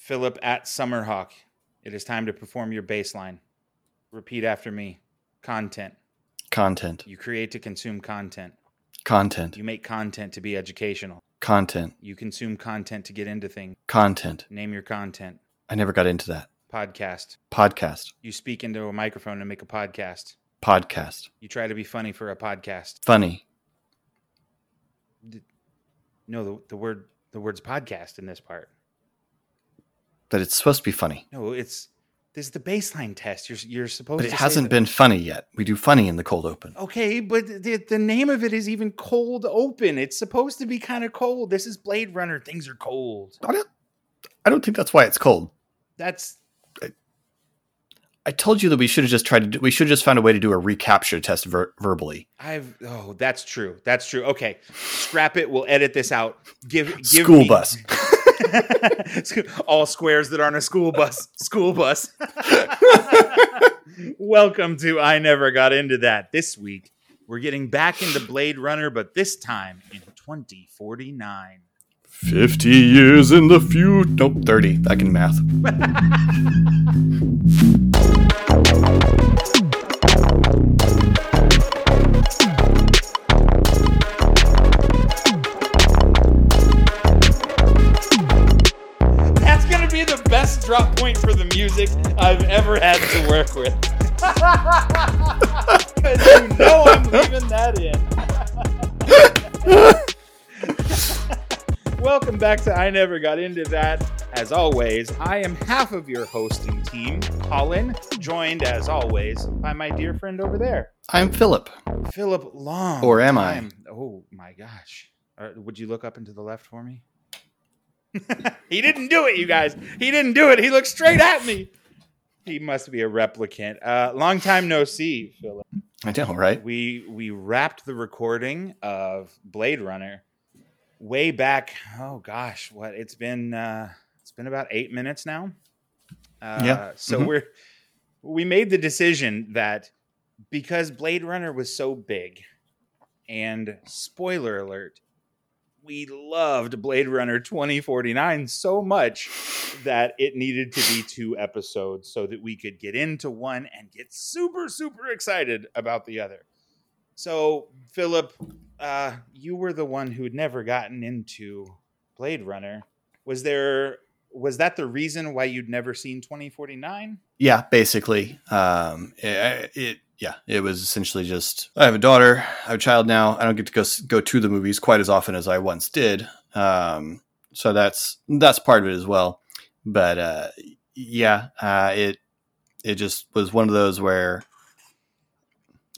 Philip at Summerhawk. It is time to perform your baseline. Repeat after me. Content. Content. You create to consume content. Content. You make content to be educational. Content. You consume content to get into things. Content. Name your content. I never got into that. Podcast. Podcast. You speak into a microphone and make a podcast. Podcast. You try to be funny for a podcast. Funny. No, the, the word the word's podcast in this part. But it's supposed to be funny. No, it's this is the baseline test. You're you're supposed But it hasn't that- been funny yet. We do funny in the cold open. Okay, but the, the name of it is even cold open. It's supposed to be kind of cold. This is Blade Runner. Things are cold. I don't, I don't think that's why it's cold. That's I told you that we should have just tried to. Do, we should have just found a way to do a reCAPTCHA test ver- verbally. I've oh, that's true. That's true. Okay. Scrap it. We'll edit this out. Give give School me- bus. All squares that aren't a school bus. School bus. Welcome to I Never Got Into That. This week, we're getting back into Blade Runner, but this time in 2049. Fifty years in the future. Nope, thirty. I can math. for music I've ever had to work with. Because you know I'm leaving that in. Welcome back to I Never Got Into That. As always, I am half of your hosting team, Colin, joined as always by my dear friend over there, I'm Philip. Philip Long. Or am I? time. Oh my gosh. Uh, would you look up and to the left for me? he didn't do it, you guys. He didn't do it. He looked straight at me. He must be a replicant. Uh, long time no see, Philip. I know, right? We we wrapped the recording of Blade Runner way back. Oh gosh, what it's been? Uh, it's been about eight minutes now. Uh, Yeah. So Mhm. we're we made the decision that because Blade Runner was so big, and spoiler alert, we loved Blade Runner 2049 so much that it needed to be two episodes so that we could get into one and get super, super excited about the other. So, Philip, uh, you were the one who had never gotten into Blade Runner. Was there was that the reason why you'd never seen 2049? Yeah, basically. Um, it, it yeah, it was essentially just I have a daughter, I have a child now. I don't get to go go to the movies quite as often as I once did. Um, so that's that's part of it as well. But uh, yeah, uh, it it just was one of those where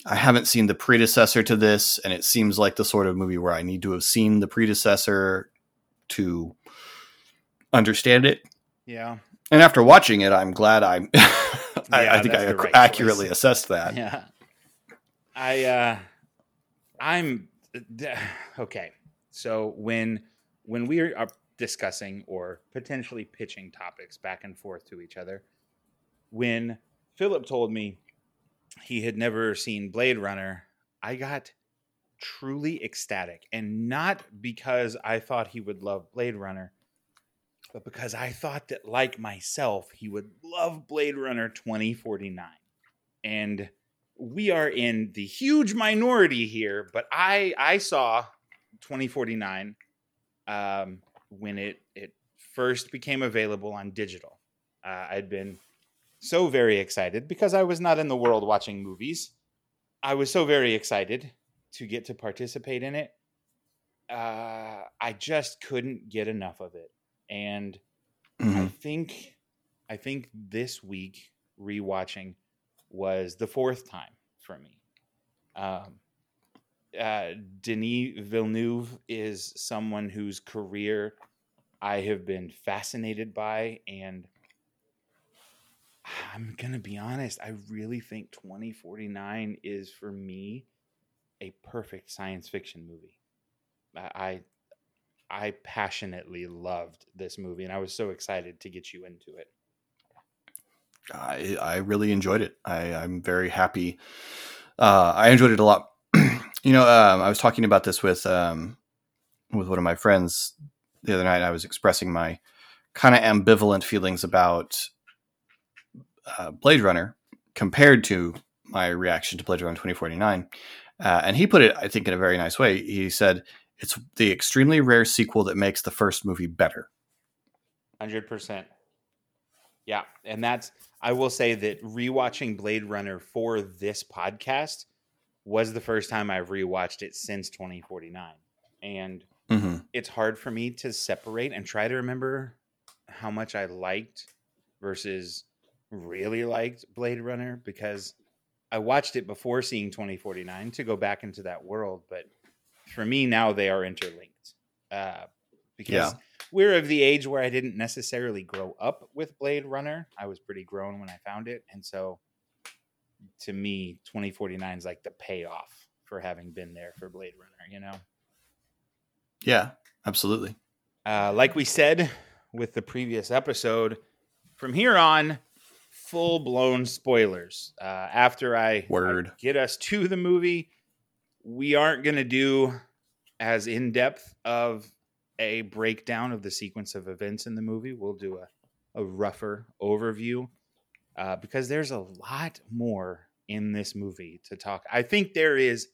I haven't seen the predecessor to this, and it seems like the sort of movie where I need to have seen the predecessor to understand it. Yeah. And after watching it, I'm glad I'm. I, Yeah, I think I ac- right accurately choice. assessed that. Yeah. I uh I'm okay. So when when we are discussing or potentially pitching topics back and forth to each other, when Philip told me he had never seen Blade Runner, I got truly ecstatic and not because I thought he would love Blade Runner, but because I thought that like myself, he would love Blade Runner 2049. And we are in the huge minority here, but I I saw 2049 um, when it it first became available on digital. Uh, I'd been so very excited because I was not in the world watching movies. I was so very excited to get to participate in it. Uh, I just couldn't get enough of it, and I Mhm. think I think this week rewatching was the fourth time for me. Um, uh, Denis Villeneuve is someone whose career I have been fascinated by, and I'm gonna be honest. I really think 2049 is for me a perfect science fiction movie. I I passionately loved this movie, and I was so excited to get you into it. I, I really enjoyed it. I, I'm very happy. Uh, I enjoyed it a lot. you know, um, I was talking about this with um, with one of my friends the other night. I was expressing my kind of ambivalent feelings about uh, Blade Runner compared to my reaction to Blade Runner 2049. Uh, and he put it, I think, in a very nice way. He said, it's the extremely rare sequel that makes the first movie better. 100%. Yeah. And that's, I will say that rewatching Blade Runner for this podcast was the first time I've rewatched it since 2049. And Mm-hmm. it's hard for me to separate and try to remember how much I liked versus really liked Blade Runner because I watched it before seeing 2049 to go back into that world. But for me, now they are interlinked uh, because Yeah. we're of the age where I didn't necessarily grow up with Blade Runner. I was pretty grown when I found it. And so to me, 2049 is like the payoff for having been there for Blade Runner, you know? Yeah, absolutely. Uh, like we said with the previous episode, from here on, full blown spoilers. Uh, after I, Word. I get us to the movie, we aren't going to do as in depth of a breakdown of the sequence of events in the movie. We'll do a, a rougher overview uh, because there's a lot more in this movie to talk. I think there is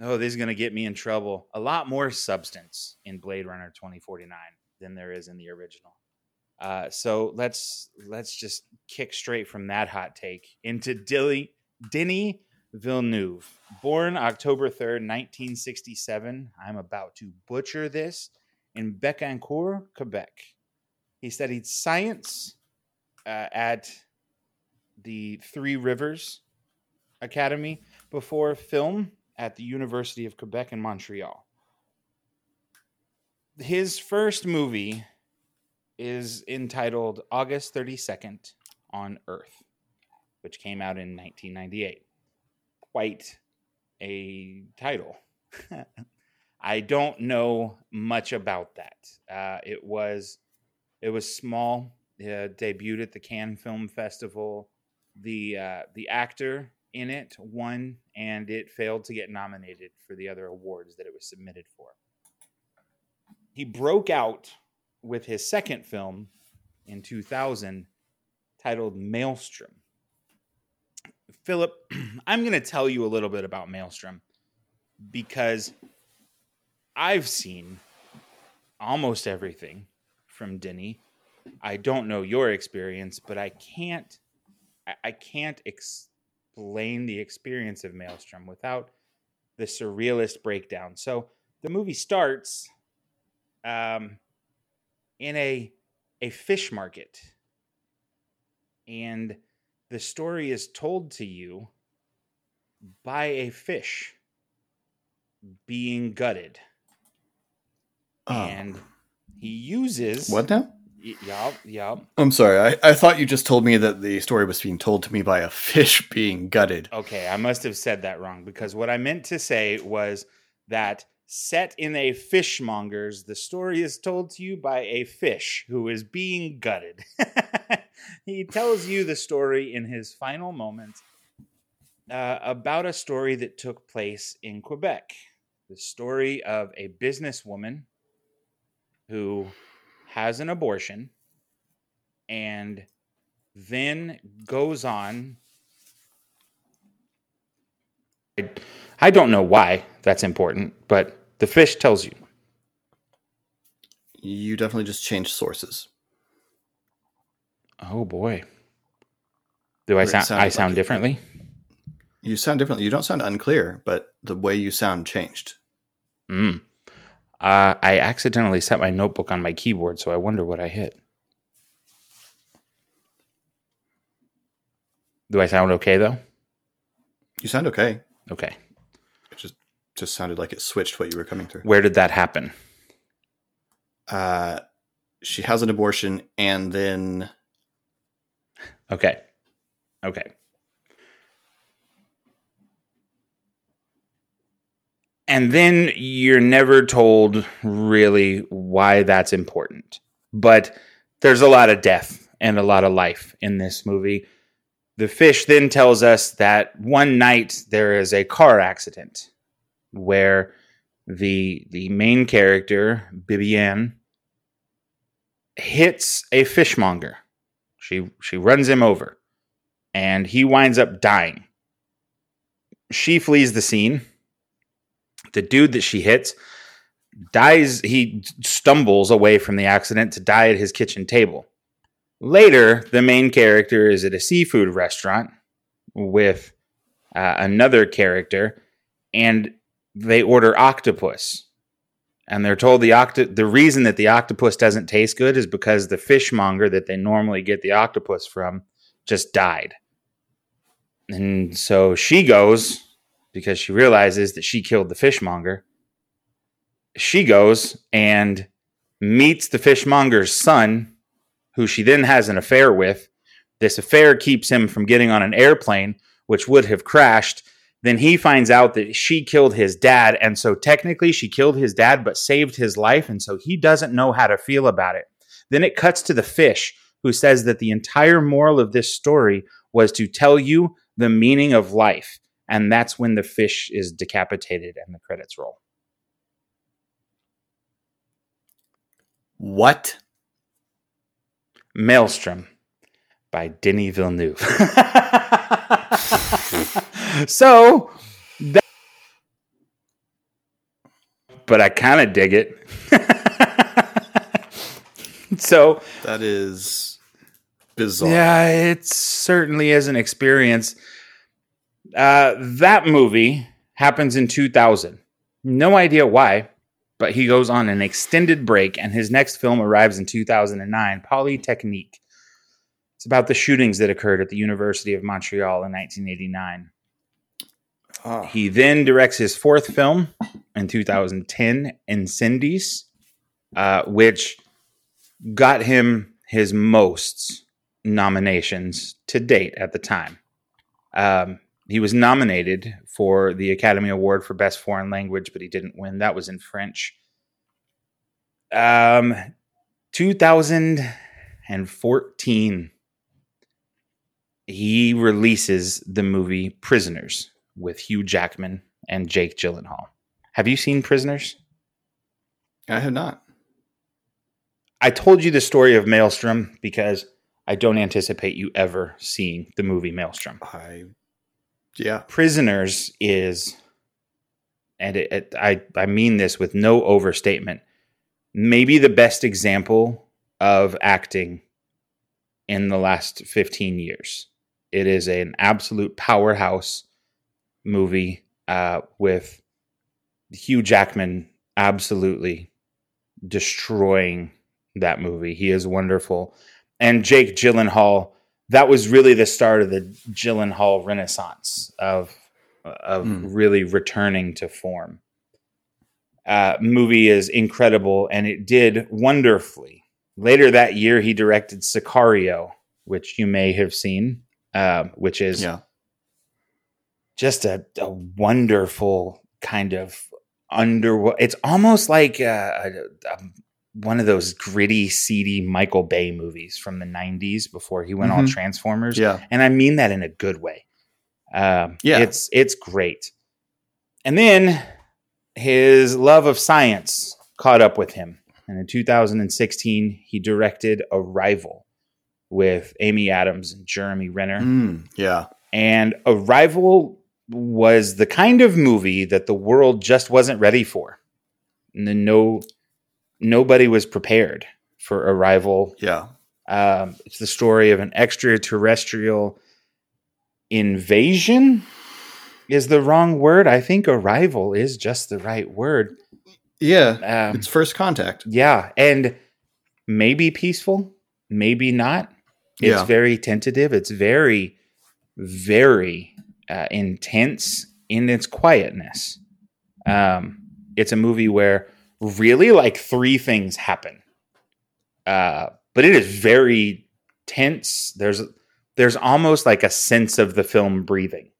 oh, this is going to get me in trouble. A lot more substance in Blade Runner 2049 than there is in the original. Uh, so let's let's just kick straight from that hot take into Dilly, Denny Villeneuve, born October 3rd, 1967. I'm about to butcher this in Bécancour, Quebec. He studied science uh, at the Three Rivers Academy before film at the University of Quebec in Montreal. His first movie is entitled August 32nd on Earth, which came out in 1998. Quite a title. I don't know much about that. Uh, it was it was small. It debuted at the Cannes Film Festival. The uh, the actor in it won, and it failed to get nominated for the other awards that it was submitted for. He broke out with his second film in 2000 titled Maelstrom. Philip, I'm going to tell you a little bit about Maelstrom because I've seen almost everything from Denny. I don't know your experience, but I can't I- can't explain the experience of Maelstrom without the surrealist breakdown. So the movie starts um, in a a fish market, and the story is told to you by a fish being gutted, Oh. and he uses what now? Yup, yup. I'm sorry. I, I thought you just told me that the story was being told to me by a fish being gutted. Okay, I must have said that wrong because what I meant to say was that set in a fishmonger's, the story is told to you by a fish who is being gutted. he tells you the story in his final moments uh, about a story that took place in Quebec. The story of a businesswoman who has an abortion and then goes on I, I don't know why that's important, but the fish tells you. You definitely just changed sources. Oh boy. Do I sound I sound like differently? You sound differently. You don't sound unclear, but the way you sound changed. Mm. Uh, I accidentally set my notebook on my keyboard, so I wonder what I hit. Do I sound okay though? You sound okay. Okay. It just just sounded like it switched what you were coming through. Where did that happen? Uh, she has an abortion, and then Okay. Okay. And then you're never told really why that's important. But there's a lot of death and a lot of life in this movie. The fish then tells us that one night there is a car accident where the the main character, Bibiane, hits a fishmonger. She she runs him over, and he winds up dying. She flees the scene. The dude that she hits dies. He stumbles away from the accident to die at his kitchen table. Later, the main character is at a seafood restaurant with uh, another character, and they order octopus. And they're told the octo- the reason that the octopus doesn't taste good is because the fishmonger that they normally get the octopus from just died. And so she goes because she realizes that she killed the fishmonger. She goes and meets the fishmonger's son, who she then has an affair with. This affair keeps him from getting on an airplane, which would have crashed. Then he finds out that she killed his dad. And so technically, she killed his dad, but saved his life. And so he doesn't know how to feel about it. Then it cuts to the fish, who says that the entire moral of this story was to tell you the meaning of life. And that's when the fish is decapitated and the credits roll. What? Maelstrom by Denis Villeneuve. so, that, but I kind of dig it. so, That is bizarre. yeah, it certainly is an experience. Uh, that movie happens in 2000. No idea why, but he goes on an extended break, and his next film arrives in 2009 Polytechnique. It's about the shootings that occurred at the University of Montreal in 1989. Ah. He then directs his fourth film in 2010, Incendies, uh, which got him his most nominations to date at the time. Um, he was nominated for the Academy Award for Best Foreign Language, but he didn't win. That was in French. Um, 2014, he releases the movie Prisoners with Hugh Jackman and Jake Gyllenhaal. Have you seen Prisoners? I have not. I told you the story of Maelstrom because I don't anticipate you ever seeing the movie Maelstrom. I, yeah. Prisoners is, and it, it, I, I mean this with no overstatement, maybe the best example of acting in the last 15 years. It is an absolute powerhouse movie uh, with Hugh Jackman absolutely destroying that movie. He is wonderful. And Jake Gyllenhaal, that was really the start of the Gyllenhaal renaissance of of Mm. really returning to form. Uh, movie is incredible and it did wonderfully. Later that year, he directed Sicario, which you may have seen, uh, which is Yeah. Just a, a wonderful kind of under. It's almost like uh, a, a, one of those gritty, seedy Michael Bay movies from the '90s before he went all Mhm. Transformers. Yeah. and I mean that in a good way. Um, Yeah. it's it's great. And then his love of science caught up with him, and in 2016 he directed Arrival with Amy Adams and Jeremy Renner. Mm, yeah. And Arrival was the kind of movie that the world just wasn't ready for. And then no, nobody was prepared for Arrival. Yeah. Um, it's the story of an extraterrestrial invasion. Is the wrong word? I think Arrival is just the right word. Yeah. Um, it's first contact. yeah, and maybe peaceful, maybe not. It's Yeah. very tentative. It's very, very uh, intense in its quietness. Um, it's a movie where really like three things happen, uh, but it is very tense. There's there's almost like a sense of the film breathing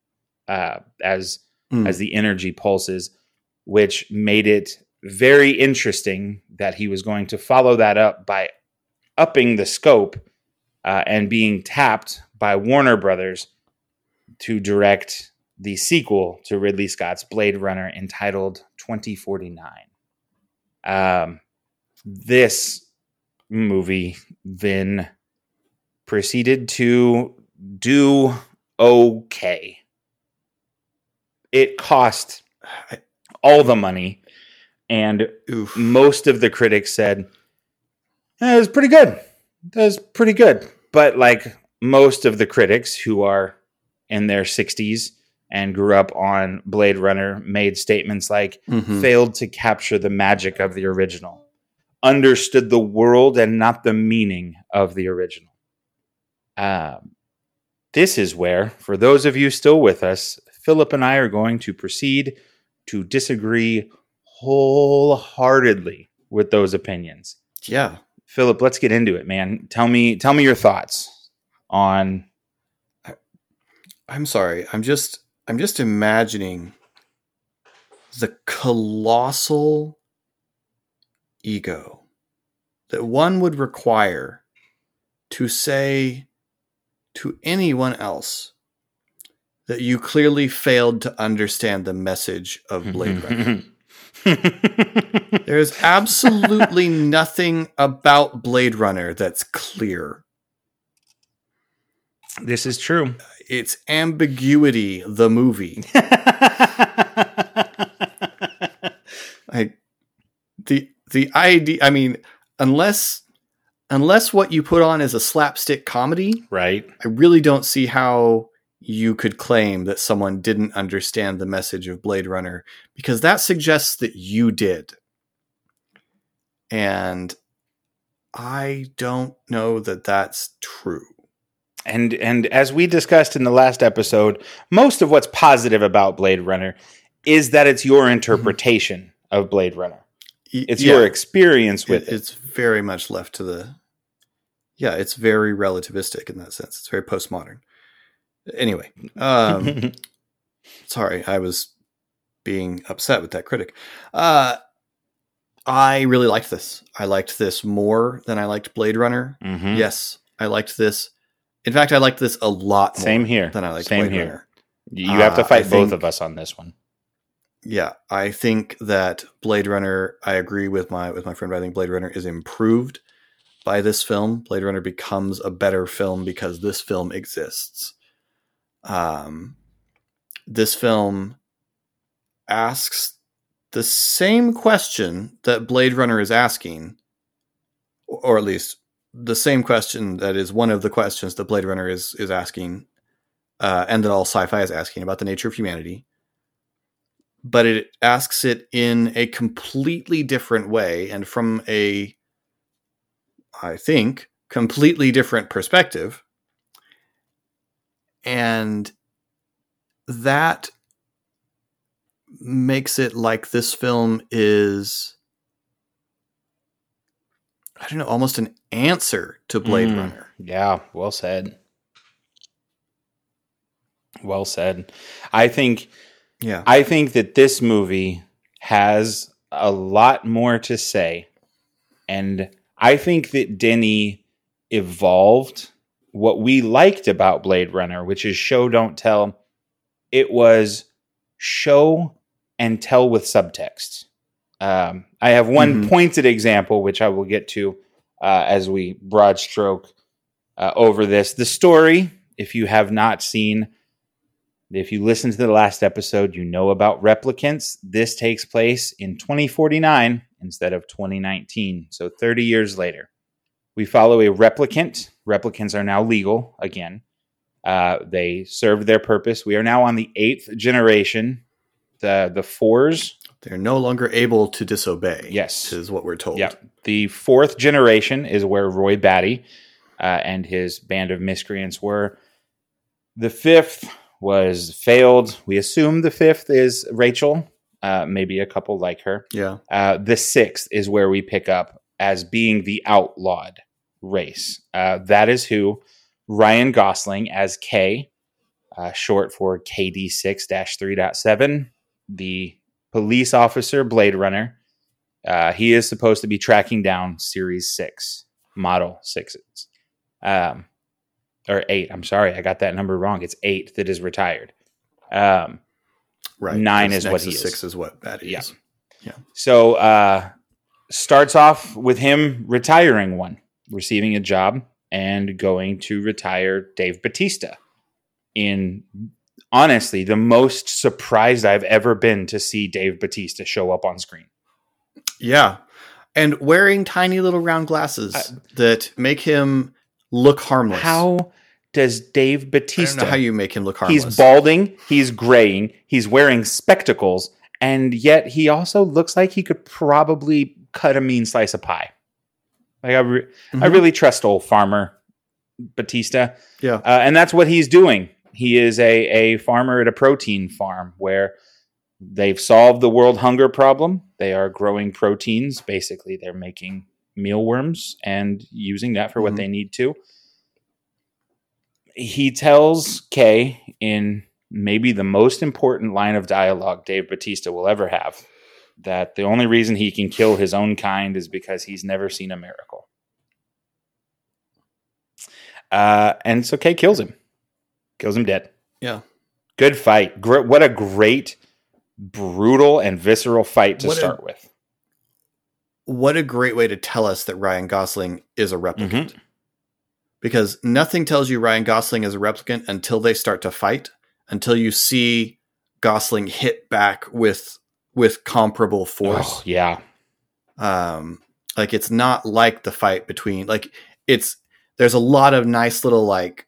uh, as Mm. as the energy pulses, which made it very interesting that he was going to follow that up by upping the scope uh, and being tapped by Warner Brothers to direct the sequel to Ridley Scott's Blade Runner entitled 2049. Um, this movie then proceeded to do okay. It cost all the money, and Oof. most of the critics said "Eh, it was pretty good. That was pretty good. But like most of the critics who are in their 60s and grew up on Blade Runner made statements like Mhm. failed to capture the magic of the original, understood the world and not the meaning of the original. Um, this is where, for those of you still with us, Philip and I are going to proceed to disagree wholeheartedly with those opinions. Yeah. Philip, let's get into it, man. Tell me, tell me your thoughts on. I'm sorry. I'm just I'm just imagining the colossal ego that one would require to say to anyone else that you clearly failed to understand the message of Blade Runner. There's absolutely nothing about Blade Runner that's clear. this is true. It's ambiguity, the movie. I the the idea I mean, unless unless what you put on is a slapstick comedy, right? I really don't see how you could claim that someone didn't understand the message of Blade Runner because that suggests that you did. And I don't know that that's true. And and as we discussed in the last episode, most of what's positive about Blade Runner is that it's your interpretation of Blade Runner. It's yeah, your experience with it- it. It's very much left to the. Yeah, it's very relativistic in that sense. It's very postmodern. Anyway, um, sorry, I was being upset with that critic. Uh, I really liked this. I liked this more than I liked Blade Runner. Mhm. Yes, I liked this. In fact, I liked this a lot more Same here. than I liked Same Blade here. Runner. You have to Uh, fight both think- of us on this one. Yeah, I think that Blade Runner. I agree with my with my friend. I think Blade Runner is improved by this film. Blade Runner becomes a better film because this film exists. Um, this film asks the same question that Blade Runner is asking, or at least the same question that is one of the questions that Blade Runner is is asking, uh, and that all sci-fi is asking about the nature of humanity. But it asks it in a completely different way and from a i think completely different perspective. And that makes it like this film is i don't know almost an answer to blade Mm. runner Yeah, well said. Well said. I think yeah I think that this movie has a lot more to say. And I think that Denny evolved what we liked about Blade Runner, which is show, don't tell. It was show and tell with subtext. Um, I have one Mhm. pointed example, which I will get to uh, as we broad stroke uh, over this. The story, if you have not seen, if you listen to the last episode, you know about replicants. This takes place in 2049 instead of 2019, so 30 years later. We follow a replicant. Replicants are now legal again. Uh, they served their purpose. We are now on the eighth generation. The the fours they're no longer able to disobey Yes. is what we're told Yeah. The fourth generation is where Roy Batty uh, and his band of miscreants were. The fifth was failed. We assume the fifth is Rachel, uh, maybe a couple like her. yeah Uh, the sixth is where we pick up as being the outlawed race. Uh, that is who Ryan Gosling as K, uh, short for KD6 3.7, the police officer Blade Runner. Uh, he is supposed to be tracking down Series 6, Model 6s. Um, or 8. I'm sorry, I got that number wrong. It's 8 that is retired. Um, right Nine Because is what he is. six is what that is Yeah. So uh starts off with him retiring one. receiving a job and going to retire Dave Batista in honestly the most surprised I've ever been to see Dave Batista show up on screen. Yeah. And wearing tiny little round glasses I, that make him look harmless. How does Dave Batista? how you make him look harmless. He's balding, he's graying, he's wearing spectacles, and yet he also looks like he could probably cut a mean slice of pie. Like I, re- mm-hmm. I really trust old farmer Batista. Yeah, uh, and that's what he's doing. He is a a farmer at a protein farm where they've solved the world hunger problem. They are growing proteins. Basically, they're making mealworms and using that for mm-hmm. what they need to. He tells Kay in maybe the most important line of dialogue Dave Batista will ever have that the only reason he can kill his own kind is because he's never seen a miracle. Uh, and so Kay kills him, kills him dead. Yeah. Good fight. Gr- what a great, brutal, and visceral fight to what start a, with. What a great way to tell us that Ryan Gosling is a replicant. Mm-hmm. Because nothing tells you Ryan Gosling is a replicant until they start to fight, until you see Gosling hit back with with comparable force. Oh, yeah. Um, like it's not like the fight between like it's there's a lot of nice little like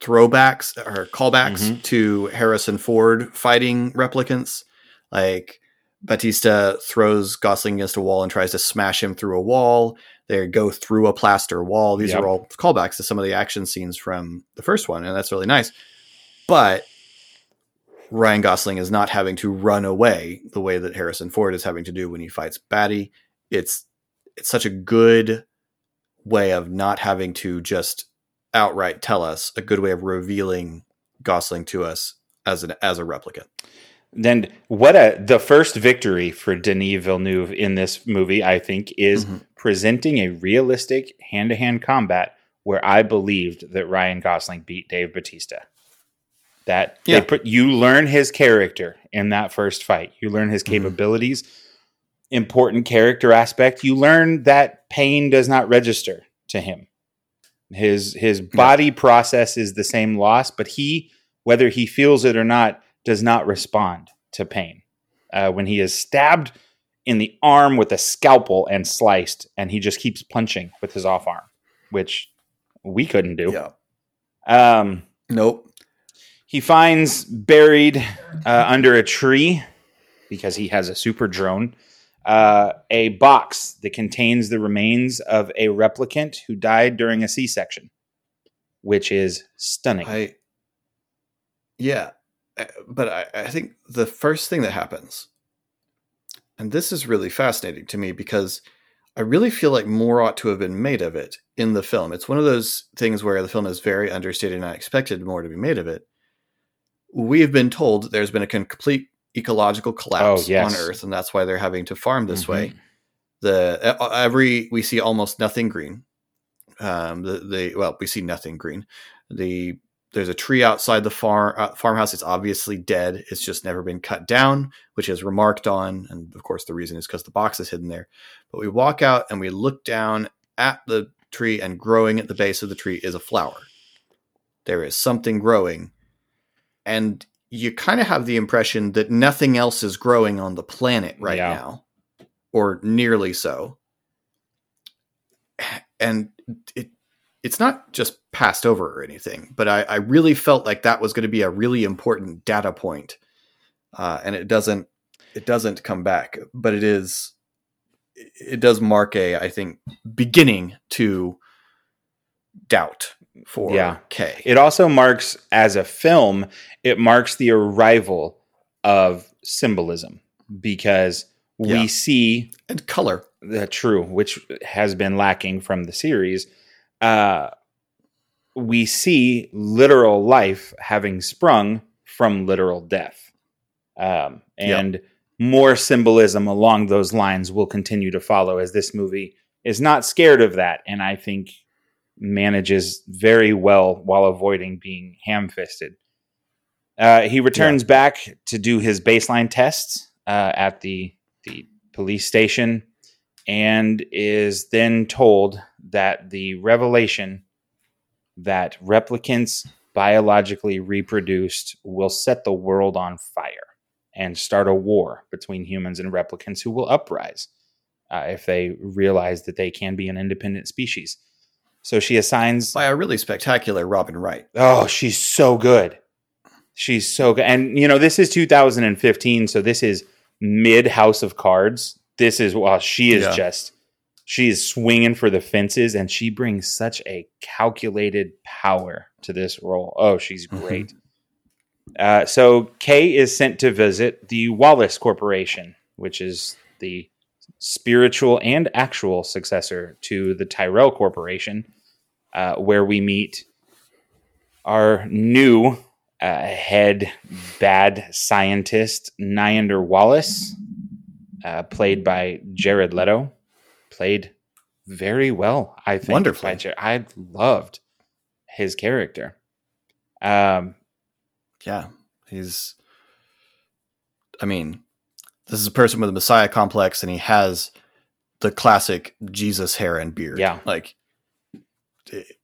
throwbacks or callbacks mm-hmm. to Harrison Ford fighting replicants. Like Batista throws Gosling against a wall and tries to smash him through a wall. They go through a plaster wall. These yep. are all callbacks to some of the action scenes from the first one, and that's really nice. But Ryan Gosling is not having to run away the way that Harrison Ford is having to do when he fights Batty. It's it's such a good way of not having to just outright tell us, a good way of revealing Gosling to us as an as a replicant. Then what a the first victory for Denis Villeneuve in this movie, I think, is mm-hmm. presenting a realistic hand to hand combat where I believed that Ryan Gosling beat Dave Batista. That yeah. they put you learn his character in that first fight. You learn his mm-hmm. capabilities. Mm-hmm. Important character aspect. You learn that pain does not register to him. His his body yeah. processes the same loss, but he, whether he feels it or not, does not respond to pain. Uh, when he is stabbed in the arm with a scalpel and sliced, and he just keeps punching with his off arm, which we couldn't do. Yeah. Um, nope. He finds buried uh, under a tree because he has a super drone uh, a box that contains the remains of a replicant who died during a C-section, which is stunning. I, yeah, uh, but I, I think the first thing that happens, and this is really fascinating to me because I really feel like more ought to have been made of it in the film. It's one of those things where the film is very understated and I expected more to be made of it we have been told there's been a complete ecological collapse oh, yes. on Earth, and that's why they're having to farm this mm-hmm. way. The every we see almost nothing green. Um, the the well, we see nothing green. The there's a tree outside the farm uh, farmhouse. It's obviously dead. It's just never been cut down, which is remarked on, and of course the reason is because the box is hidden there. But we walk out and we look down at the tree, and growing at the base of the tree is a flower. There is something growing and you kind of have the impression that nothing else is growing on the planet right yeah. now, or nearly so. And it it's not just passed over or anything, but I, I really felt like that was going to be a really important data point, uh, and it doesn't it doesn't come back, but it is it does mark a I think beginning to doubt for yeah. Kay. It also marks as a film, it marks the arrival of symbolism because we yeah. see and color. The true, which has been lacking from the series. Uh, we see literal life having sprung from literal death. Um, and yep. more symbolism along those lines will continue to follow as this movie is not scared of that. And I think manages very well while avoiding being ham fisted. Uh, he returns yeah. back to do his baseline tests uh, at the the police station, and is then told that the revelation that replicants biologically reproduced will set the world on fire and start a war between humans and replicants who will uprise uh, if they realize that they can be an independent species. So she assigns by a really spectacular Robin Wright. Oh, she's so good. She's so good. And you know, this is 2015, so this is mid House of Cards. This is well, she is Yeah. just she is swinging for the fences and she brings such a calculated power to this role. Oh, she's Mhm. great. Uh, so Kay is sent to visit the Wallace Corporation, which is the spiritual and actual successor to the Tyrell Corporation, uh, where we meet our new uh, head bad scientist, Niander Wallace, uh, played by Jared Leto. Played very well, I think. Jar- I loved his character. Um, Yeah, he's. I mean, this is a person with a messiah complex, and he has the classic Jesus hair and beard. Yeah. like, it-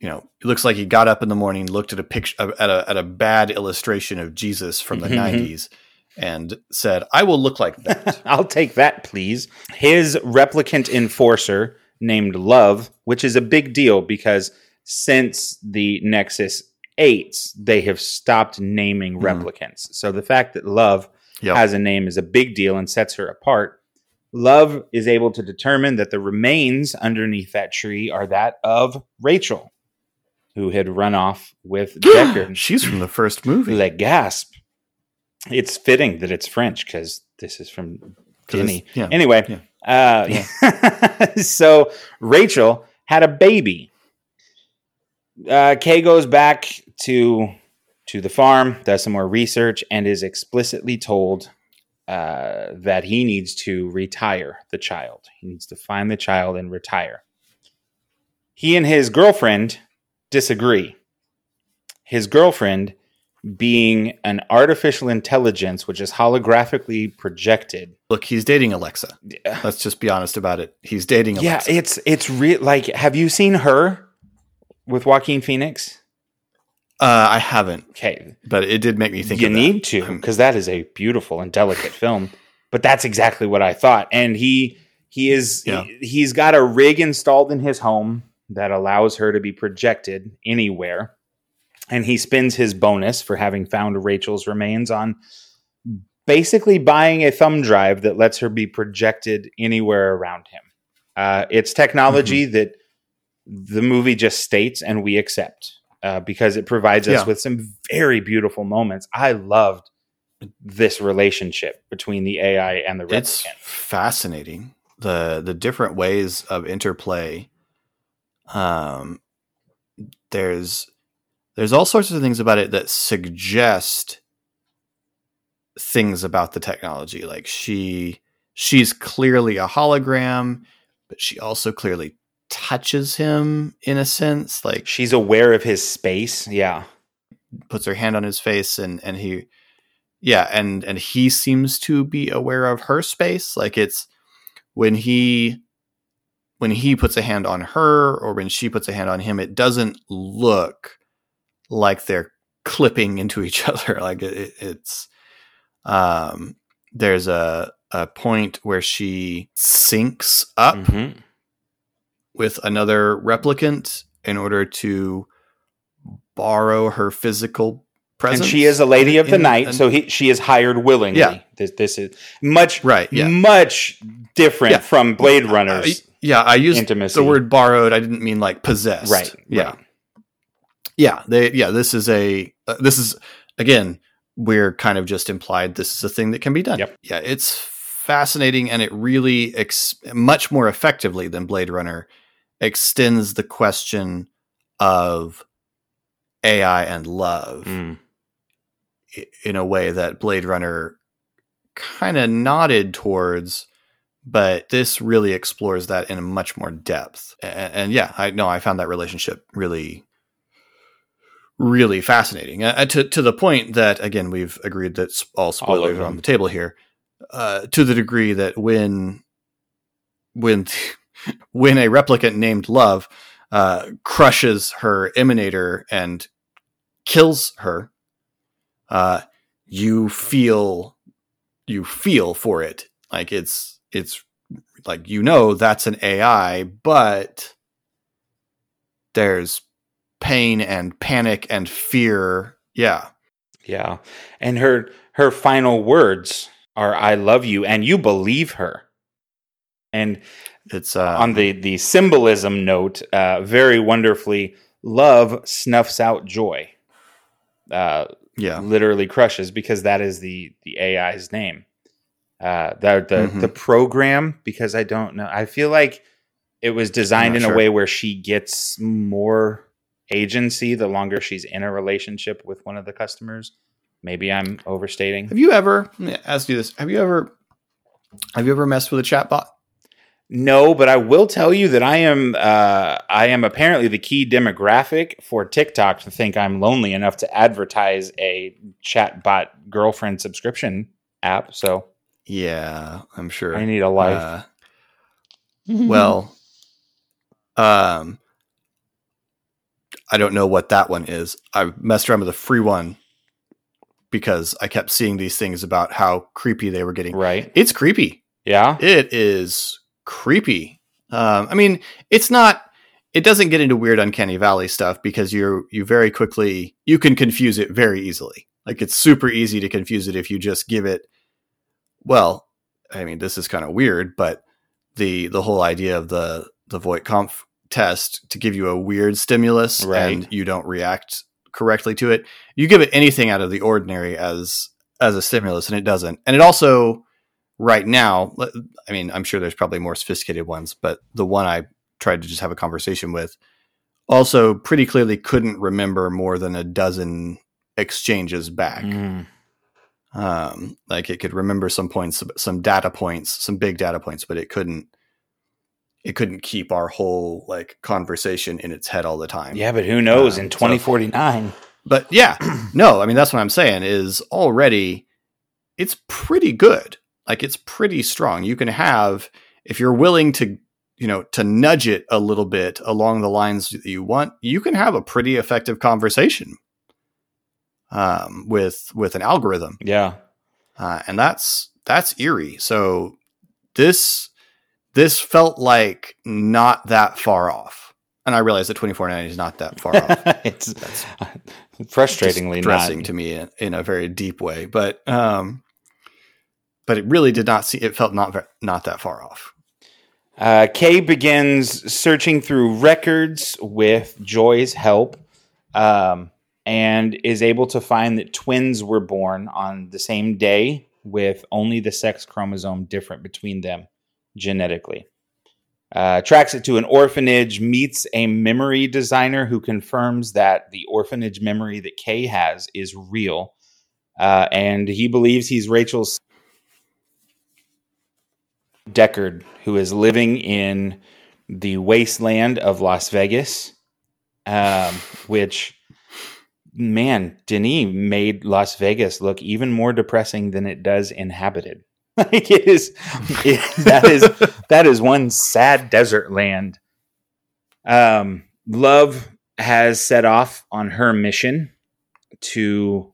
you know, it looks like he got up in the morning, looked at a picture at a at a bad illustration of Jesus from the Mhm. '90s, and said, "I will look like that." I'll take that, please. His replicant enforcer named Love, which is a big deal because since the Nexus 8, they have stopped naming Mhm. replicants. So the fact that Love Yep. has a name is a big deal and sets her apart. Love is able to determine that the remains underneath that tree are that of Rachel, who had run off with Deckard. She's from the first movie. Le Gasp. It's fitting that it's French because this is from Denny. yeah. Anyway, yeah. uh, so Rachel had a baby. Uh, Kay goes back to to the farm, does some more research, and is explicitly told uh, that he needs to retire the child. He needs to find the child and retire. He and his girlfriend disagree. His girlfriend being an artificial intelligence which is holographically projected. Look, he's dating Alexa. Let's just be honest about it. He's dating Alexa. Yeah, it's it's real. Like, have you seen her with Joaquin Phoenix? Uh, I haven't, Okay, but it did make me think. you need to because that is a beautiful and delicate film. But that's exactly what I thought. And he he is Yeah. he, he's got a rig installed in his home that allows her to be projected anywhere. And he spends his bonus for having found Rachel's remains on basically buying a thumb drive that lets her be projected anywhere around him. Uh, it's technology Mm-hmm. that the movie just states and we accept uh, because it provides us Yeah. with some very beautiful moments. I loved this relationship between the AI and the It's fascinating the the different ways of interplay. Um, there's there's all sorts of things about it that suggest things about the technology. Like she she's clearly a hologram, but she also clearly touches him in a sense. Like She's aware of his space. Yeah. puts her hand on his face and and he yeah and and he seems to be aware of her space like it's when he when he puts a hand on her or when she puts a hand on him it doesn't look like they're clipping into each other like it, it- it's um there's a a point where she syncs up Mhm. With another replicant in order to borrow her physical presence. And she is a lady of the in- night, and- so he, she is hired willingly. Yeah. This, this is much, right. Yeah. much different Yeah. from Blade I- Runner's yeah, I used intimacy. the word borrowed. I didn't mean like possessed. right. Yeah. right. Yeah. They. Yeah. This is a. Uh, this is again. We're kind of just implied this is a thing that can be done. Yep. Yeah. It's fascinating, and it really ex- much more effectively than Blade Runner extends the question of AI and love. Mm. in a way that Blade Runner kind of nodded towards, but this really explores that in a much more depth. And, and yeah, I know I found that relationship really, really fascinating. Uh, to to the point that again we've agreed that all spoilers are on the table here. Uh, to the degree that when when when a replicant named Love uh, crushes her emanator and kills her, uh, you feel you feel for it. Like it's it's like you know that's an AI, but there's pain and panic and fear. Yeah. Yeah. And her her final words are I love you and you believe her. And it's uh, on the the symbolism note, uh, very wonderfully, love snuffs out joy. Uh, yeah, literally crushes because that is the the AI's name. Uh, the the mm-hmm. the program because I don't know. I feel like it was designed in sure. a way where she gets more agency the longer she's in a relationship with one of the customers. Maybe I'm overstating. Have you ever? Let me ask you this: Have you ever? Have you ever messed with a chatbot? No, but I will tell you that I am uh, I am apparently the key demographic for TikTok to think I'm lonely enough to advertise a chatbot girlfriend subscription app. So yeah, I'm sure I need a life. Uh, well, um, I don't know what that one is. I messed around with a free one because I kept seeing these things about how creepy they were getting. Right. It's creepy. Yeah. It is creepy. Um, I mean, it's not. It doesn't get into weird uncanny valley stuff because you're you very quickly you can confuse it very easily. Like it's super easy to confuse it if you just give it. Well, I mean, this is kind of weird, but the the whole idea of the the Voight-Kampff test to give you a weird stimulus right. and you don't react correctly to it. You give it anything out of the ordinary as as a stimulus and it doesn't. And it also right now, I mean, I'm sure there's probably more sophisticated ones, but the one I tried to just have a conversation with also pretty clearly couldn't remember more than a dozen exchanges back. Mm. Um, like it could remember some points, some data points, some big data points, but it couldn't it couldn't keep our whole like conversation in its head all the time. Yeah, but who knows um, in 2049. So, but yeah, no, I mean that's what I'm saying is already it's pretty good. Like it's pretty strong. You can have if you're willing to, you know, to nudge it a little bit along the lines that you want, you can have a pretty effective conversation um, with with an algorithm. Yeah. Uh, and that's that's eerie. So this this felt like not that far off. And I realize that 2490 is not that far off. it's That's frustratingly depressing not. to me in, in, a very deep way, but um, but it really did not see. It felt not not that far off. Uh, Kay begins searching through records with Joy's help, um, and is able to find that twins were born on the same day with only the sex chromosome different between them genetically. Uh, tracks it to an orphanage, meets a memory designer who confirms that the orphanage memory that Kay has is real. Uh, and he believes he's Rachel's Deckard, who is living in the wasteland of Las Vegas, um, which, man, Denis made Las Vegas look even more depressing than it does inhabited. like it is it, that is that is one sad desert land. Um, Love has set off on her mission to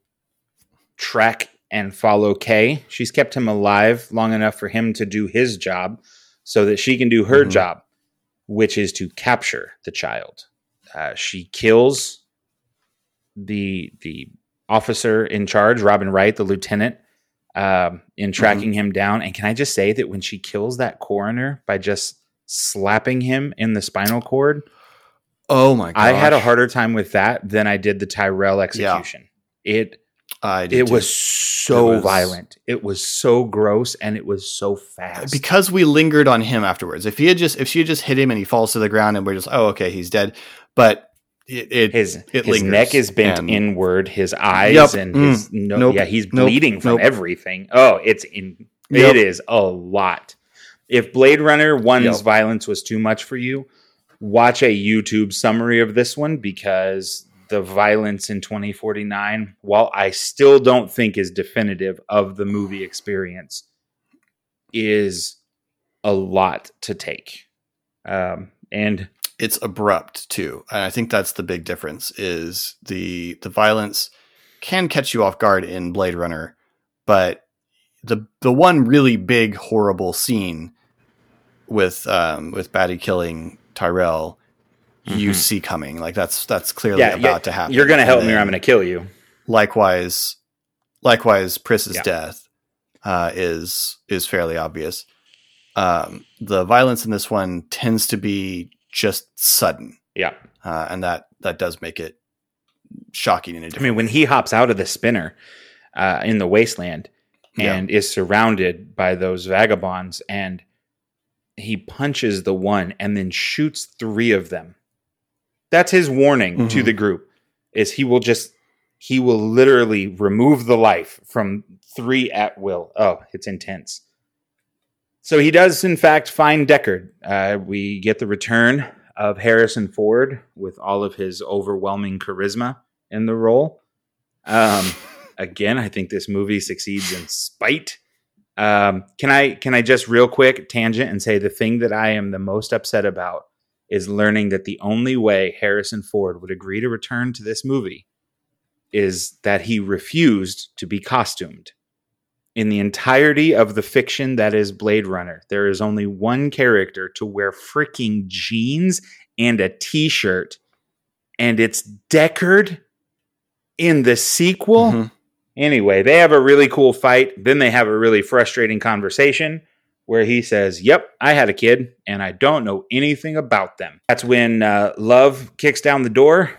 track and follow Kay. She's kept him alive long enough for him to do his job so that she can do her mm-hmm. job, which is to capture the child. Uh, she kills the the officer in charge, Robin Wright, the lieutenant, um, in mm-hmm. tracking mm-hmm. him down. And can I just say that when she kills that coroner by just slapping him in the spinal cord, oh my god, I had a harder time with that than I did the Tyrell execution. Yeah. It it too. was so it was, violent. It was so gross and it was so fast. Because we lingered on him afterwards. If he had just if she had just hit him and he falls to the ground and we're just oh okay he's dead. But it, it his it his neck is bent and, inward, his eyes yep, and his mm, no, nope, yeah, he's bleeding nope, from nope. everything. Oh, it's in it is a lot. If Blade Runner one's violence was too much for you, watch a YouTube summary of this one because the violence in 2049, while I still don't think is definitive of the movie experience, is a lot to take. Um, and it's abrupt too and i think that's the big difference is the the violence can catch you off guard in blade runner but the the one really big horrible scene with um with Batty killing Tyrell you Mhm. see coming like that's that's clearly yeah, about yeah, to happen you're going to help me or I'm going to kill you. likewise likewise Pris's Yeah. death uh is is fairly obvious um the violence in this one tends to be just sudden Yeah. uh, and that that does make it shocking in a I mean, when he hops out of the spinner uh, in the wasteland Yeah. and is surrounded by those vagabonds, and he punches the one and then shoots three of them. That's his warning to Mhm. the group: is he will just he will literally remove the life from three at will. Oh, it's intense. So he does, in fact, find Deckard. Uh, we get the return of Harrison Ford with all of his overwhelming charisma in the role. Um, again, I think this movie succeeds in spite. Um, can I can I just real quick tangent and say the thing that I am the most upset about is learning that the only way Harrison Ford would agree to return to this movie is that he refused to be costumed. In the entirety of the fiction that is Blade Runner, there is only one character to wear freaking jeans and a t-shirt, and it's Deckard in the sequel. Mhm. Anyway, they have a really cool fight. Then they have a really frustrating conversation where he says, Yep, I had a kid and I don't know anything about them. That's when uh, Love kicks down the door.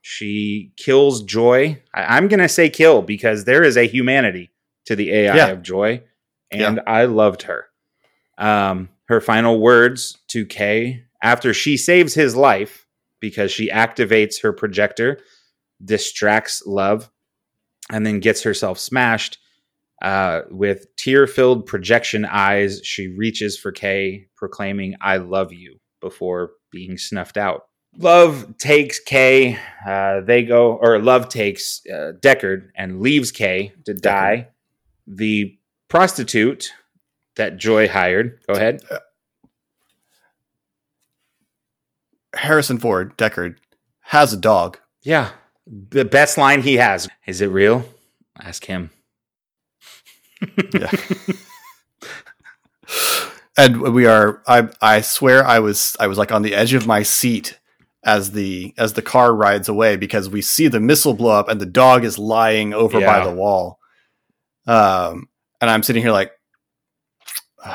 She kills Joy. I- I'm going to say kill because there is a humanity to the AI Yeah. of Joy. And I loved her. Um, her final words to Kay after she saves his life because she activates her projector, distracts Love, and then gets herself smashed. Uh, with tear filled projection eyes, she reaches for Kay, proclaiming, I love you, before being snuffed out. Love takes Kay. Uh, they go, or Love takes uh, Deckard and leaves Kay to die. The prostitute that Joy hired, go ahead. harrison ford deckard has a dog Yeah. The best line he has is it real? Ask him. yeah. And we are i i swear i was i was like on the edge of my seat as the as the car rides away because we see the missile blow up and the dog is lying over by the wall. Um and i'm sitting here like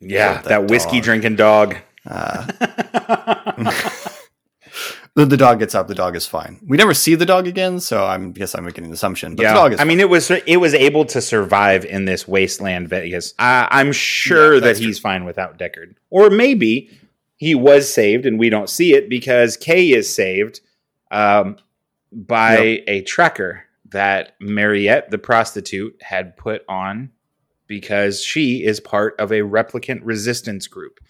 Yeah, that, that whiskey drinking dog. uh, the, the dog gets up the dog is fine. We never see the dog again so i'm guess i'm making an assumption but yeah, the dog is I mean, it was it was able to survive in this wasteland Vegas. I, I'm sure Yeah, that he's fine without Deckard, or maybe he was saved and we don't see it because Kay is saved um, by a tracker that Mariette, the prostitute, had put on because she is part of a replicant resistance group,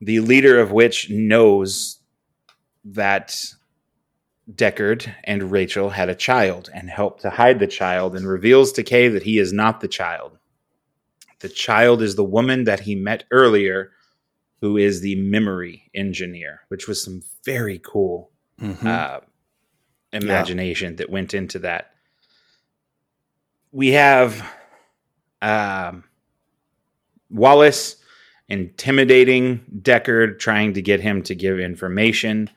the leader of which knows that Deckard and Rachel had a child and helped to hide the child and reveals to Kay that he is not the child. The child is the woman that he met earlier, who is the memory engineer, which was some very cool Mhm. uh, imagination that went into that. We have um, Wallace intimidating Deckard, trying to get him to give information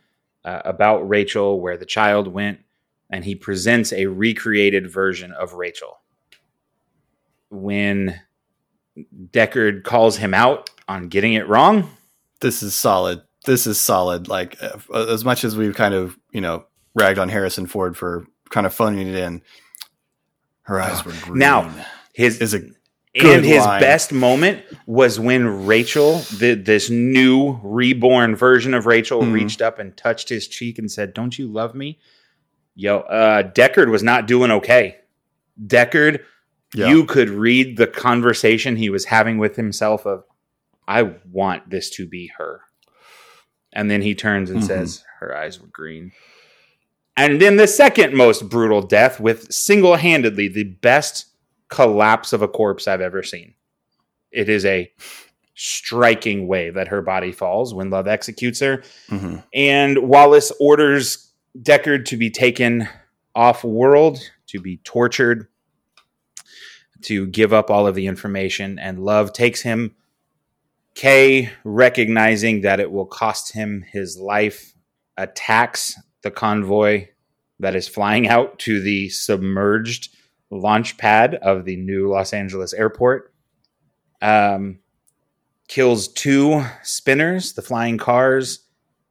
uh, about Rachel, where the child went, and he presents a recreated version of Rachel. When Deckard calls him out on getting it wrong, this is solid. This is solid. Like uh, as much as we've kind of you know ragged on Harrison Ford for kind of phoning it in, her eyes were green. Now, his is a and his line. best moment was when Rachel, the, this new reborn version of Rachel, Mhm. reached up and touched his cheek and said, "Don't you love me?" Yo, uh, Deckard was not doing okay. Deckard, yeah. you could read the conversation he was having with himself of, "I want this to be her," and then he turns and Mhm. says, "Her eyes were green." And then the second most brutal death with single handedly the best collapse of a corpse I've ever seen. It is a striking way that her body falls when Love executes her. Mhm. And Wallace orders Deckard to be taken off world, to be tortured, to give up all of the information. And Love takes him. Kay, recognizing that it will cost him his life, attacks the convoy that is flying out to the submerged launch pad of the new Los Angeles airport. Um, kills two spinners, the flying cars,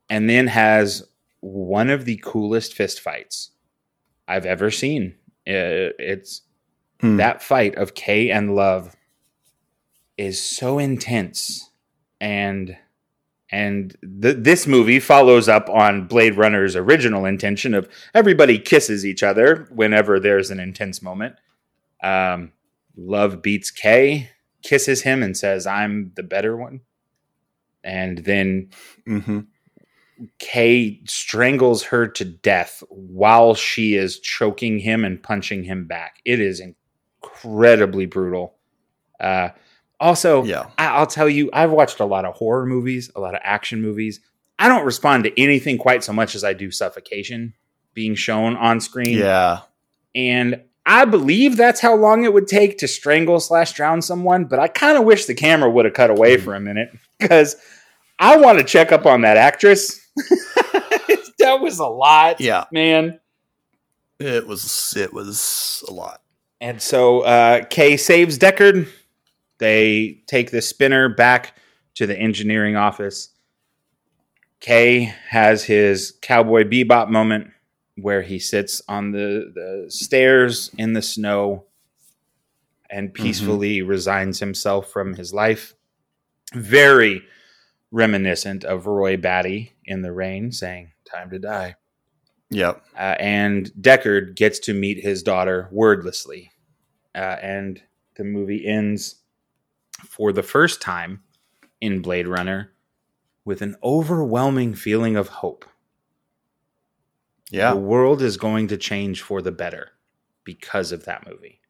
and then has one of the coolest fist fights I've ever seen. It's Hmm. that fight of Kay and Love is so intense and and th- this movie follows up on Blade Runner's original intention of everybody kisses each other whenever there's an intense moment. Um, Love beats Kay, kisses him, and says, "I'm the better one." And then Mhm. Kay strangles her to death while she is choking him and punching him back. It is incredibly brutal. Uh, also, Yeah. I, I'll tell you, I've watched a lot of horror movies, a lot of action movies. I don't respond to anything quite so much as I do suffocation being shown on screen. Yeah. And I believe that's how long it would take to strangle slash drown someone, but I kind of wish the camera would have cut away for a minute because I want to check up on that actress. that was a lot, Yeah. man. It was it was a lot. And so uh, Kay saves Deckard. They take the spinner back to the engineering office. Kay has his cowboy bebop moment where he sits on the, the stairs in the snow and peacefully resigns himself from his life. Very reminiscent of Roy Batty in the rain saying, Time to die Yep. uh, and Deckard gets to meet his daughter wordlessly. Uh, and the movie ends for the first time in Blade Runner with an overwhelming feeling of hope. Yeah. The world is going to change for the better because of that movie.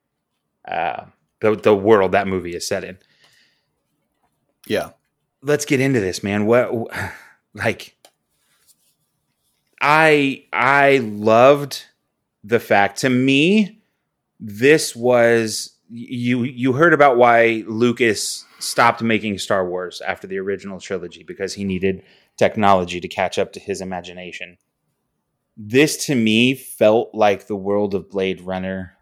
Uh, the, the world that movie is set in. Yeah. let's get into this, man. What like I I loved the fact to me this was you you heard about why Lucas stopped making Star Wars after the original trilogy because he needed technology to catch up to his imagination. This to me felt like the world of Blade Runner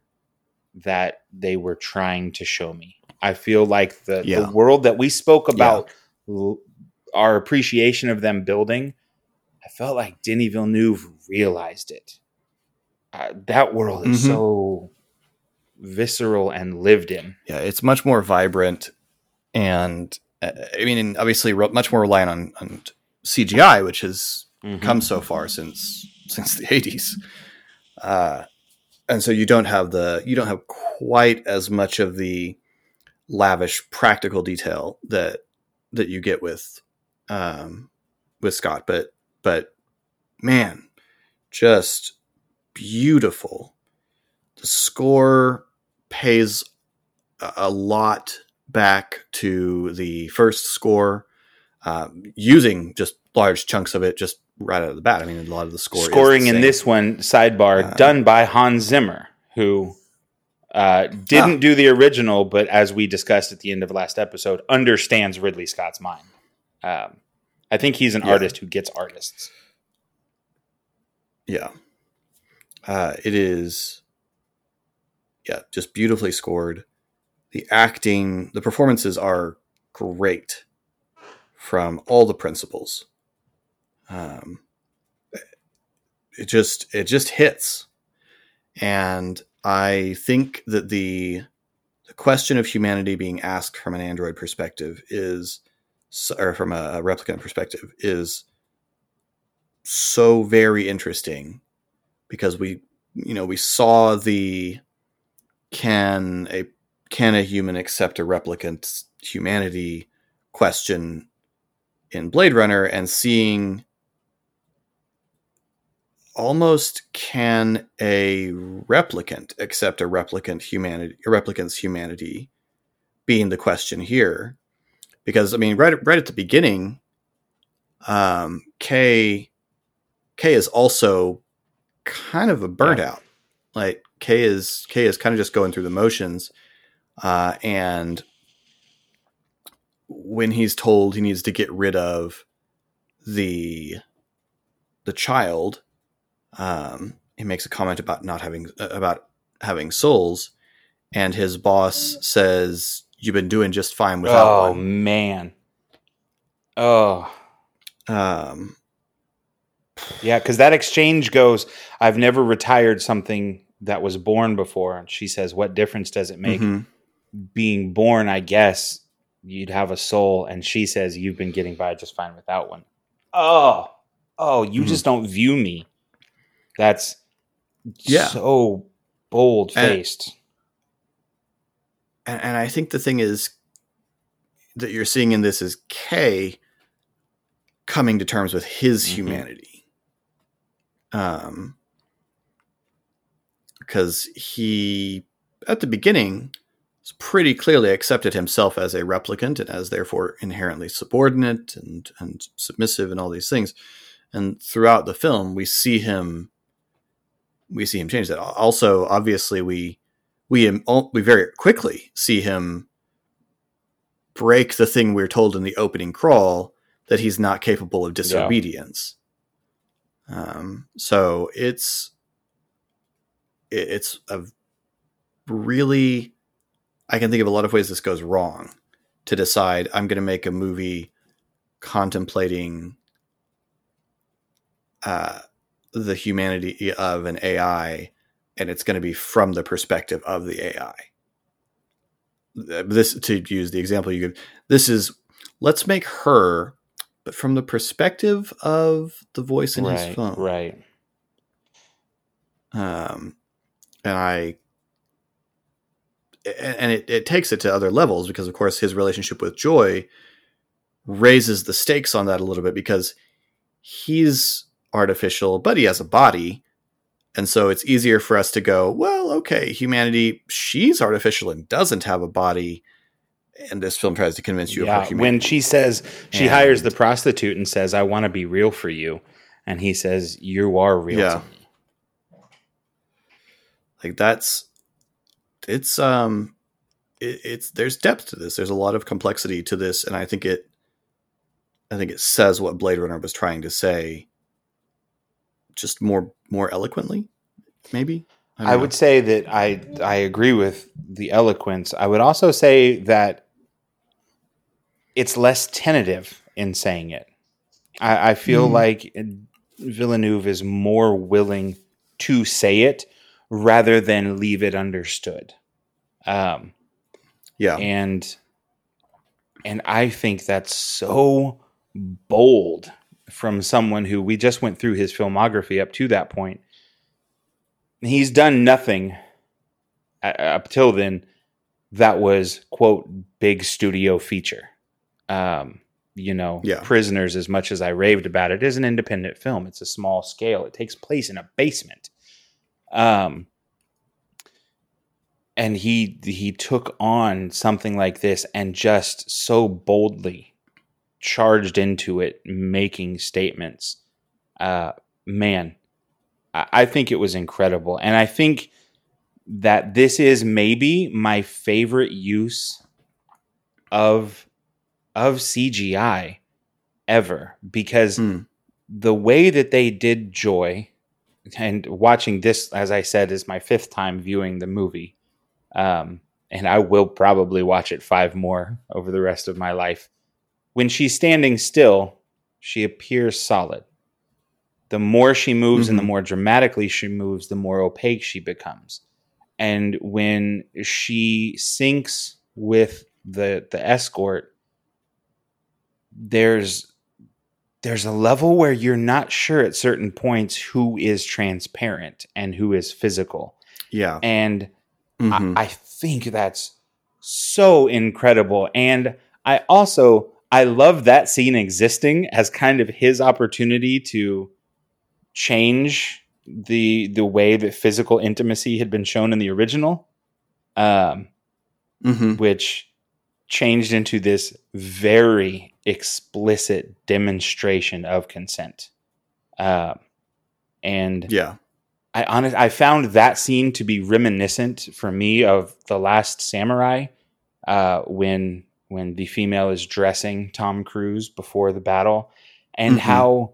that they were trying to show me. I feel like the, Yeah. the world that we spoke about l- our appreciation of them building, I felt like Denis Villeneuve realized it. Uh, that world is Mhm. so visceral and lived in. Yeah. It's much more vibrant, and uh, I mean, and obviously, re- much more reliant on, on CGI, which has come so far since since the eighties. Uh, and so you don't have the you don't have quite as much of the lavish practical detail that that you get with um, with Scott, but but man, just beautiful. The score pays a- lot back to the first score, um, using just large chunks of it just right out of the bat. I mean, a lot of the score is the Scoring in this one, sidebar, Uh, done by Hans Zimmer, who uh, didn't Ah. do the original, but as we discussed at the end of last episode, understands Ridley Scott's mind. Um, I think he's an Yeah. artist who gets artists. Yeah. Uh, it is, yeah, just beautifully scored. The acting, the performances are great from all the principals. Um, it just, it just hits. And I think that the, the question of humanity being asked from an android perspective is, or from a, a replicant perspective, is so very interesting because we you know we saw the can a can a human accept a replicant's humanity question in Blade Runner and seeing almost can a replicant accept a replicant humanity a replicant's humanity being the question here because I mean, right right at the beginning, um, K Kay is also kind of a burnt Yeah. out. Like Kay is Kay is kind of just going through the motions, uh, and when he's told he needs to get rid of the the child, um, he makes a comment about not having uh, about having souls, and his boss says, "You've been doing just fine without oh one." man. Oh Um, yeah, because that exchange goes. I've never retired something that was born before, and she says, "What difference does it make mhm. being born?" I guess you'd have a soul, and she says, "You've been getting by just fine without one." Oh, oh, you Mhm. just don't view me. That's Yeah. so bold faced. and, and I think the thing is that you're seeing in this is Kay coming to terms with his Mhm. humanity. Um, because he, at the beginning, pretty clearly accepted himself as a replicant and as therefore inherently subordinate and, and submissive and all these things. And throughout the film, we see him, we see him change that. Also, obviously, we we we very quickly see him break the thing we're told in the opening crawl that he's not capable of disobedience. Um, so it's it, it's a really I can think of a lot of ways this goes wrong to decide I'm going to make a movie contemplating uh, the humanity of an AI and it's going to be from the perspective of the AI. This to use the example you give. This is let's make her, but from the perspective of the voice in right, his phone. right. Um, and I, and it, it takes it to other levels because, of course, his relationship with Joy raises the stakes on that a little bit because he's artificial, but he has a body. And so it's easier for us to go, well, okay, humanity, she's artificial and doesn't have a body. And this film tries to convince you of Yeah, her humanity. when she says she hires the prostitute and says, "I want to be real for you," and he says, "You are real Yeah. To me." like that's it's um it, it's there's depth to this there's a lot of complexity to this and i think it i think it says what blade runner was trying to say just more more eloquently maybe don't I would say that I I agree with the eloquence. I would also say that it's less tentative in saying it. I, I feel Mm. like Villeneuve is more willing to say it rather than leave it understood. Um, yeah and and I think that's so bold from someone who we just went through his filmography up to that point. He's done nothing uh, up till then that was quote big studio feature. Um, you know, Yeah. Prisoners. As much as I raved about it, is an independent film. It's a small scale. It takes place in a basement. Um, and he he took on something like this and just so boldly charged into it making statements uh man I, I think it was incredible and i think that this is maybe my favorite use of of cgi ever because Hmm. the way that they did joy and watching this as i said is my fifth time viewing the movie. Um, and i will probably watch it five more over the rest of my life. When she's standing still she appears solid. The more she moves and the Mhm. more dramatically she moves the more opaque she becomes. And when she syncs with the the escort there's there's a level where you're not sure at certain points who is transparent and who is physical. yeah And Mhm. I, I think that's so incredible. And I also I love that scene existing as kind of his opportunity to change the the way that physical intimacy had been shown in the original. Um, Mhm. which changed into this very explicit demonstration of consent. Uh, and Yeah. I honest, I found that scene to be reminiscent for me of the Last Samurai, uh, when when the female is dressing Tom Cruise before the battle, and Mhm. how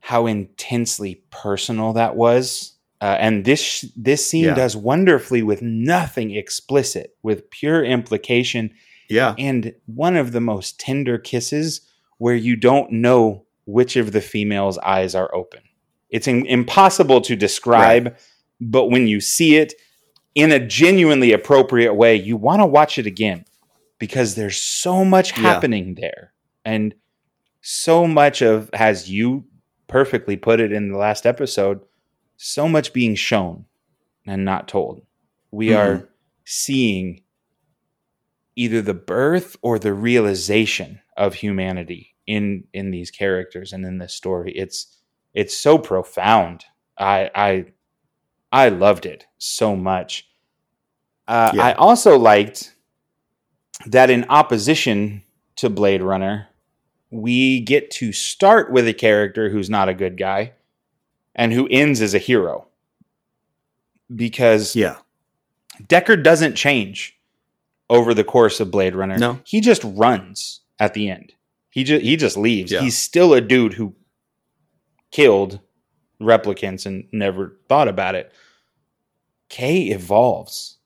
how intensely personal that was. Uh, and this this scene Yeah. does wonderfully with nothing explicit, with pure implication Yeah. and one of the most tender kisses where you don't know which of the female's eyes are open. It's im- impossible to describe, but when you see it in a genuinely appropriate way, you want to watch it again because there's so much Yeah. happening there. And so much of, as you perfectly put it in the last episode, so much being shown and not told. We Mhm. are seeing either the birth or the realization of humanity in in these characters and in this story. It's it's so profound. I i i loved it so much. Uh, Yeah. i also liked that in opposition to blade runner we get to start with a character who's not a good guy and who ends as a hero. Because Yeah. Deckard doesn't change over the course of Blade Runner. No. He just runs at the end. He just he just leaves. Yeah. He's still a dude who killed replicants and never thought about it. K evolves.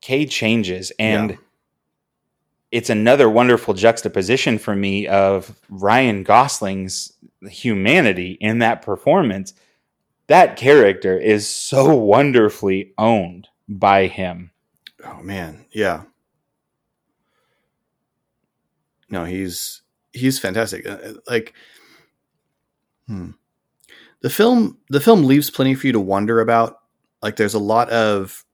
K changes and Yeah. it's another wonderful juxtaposition for me of Ryan Gosling's humanity in that performance. That character is so wonderfully owned by him. Oh man, yeah. No, he's he's fantastic. Uh, Like, hmm. the film the film leaves plenty for you to wonder about. Like, there's a lot of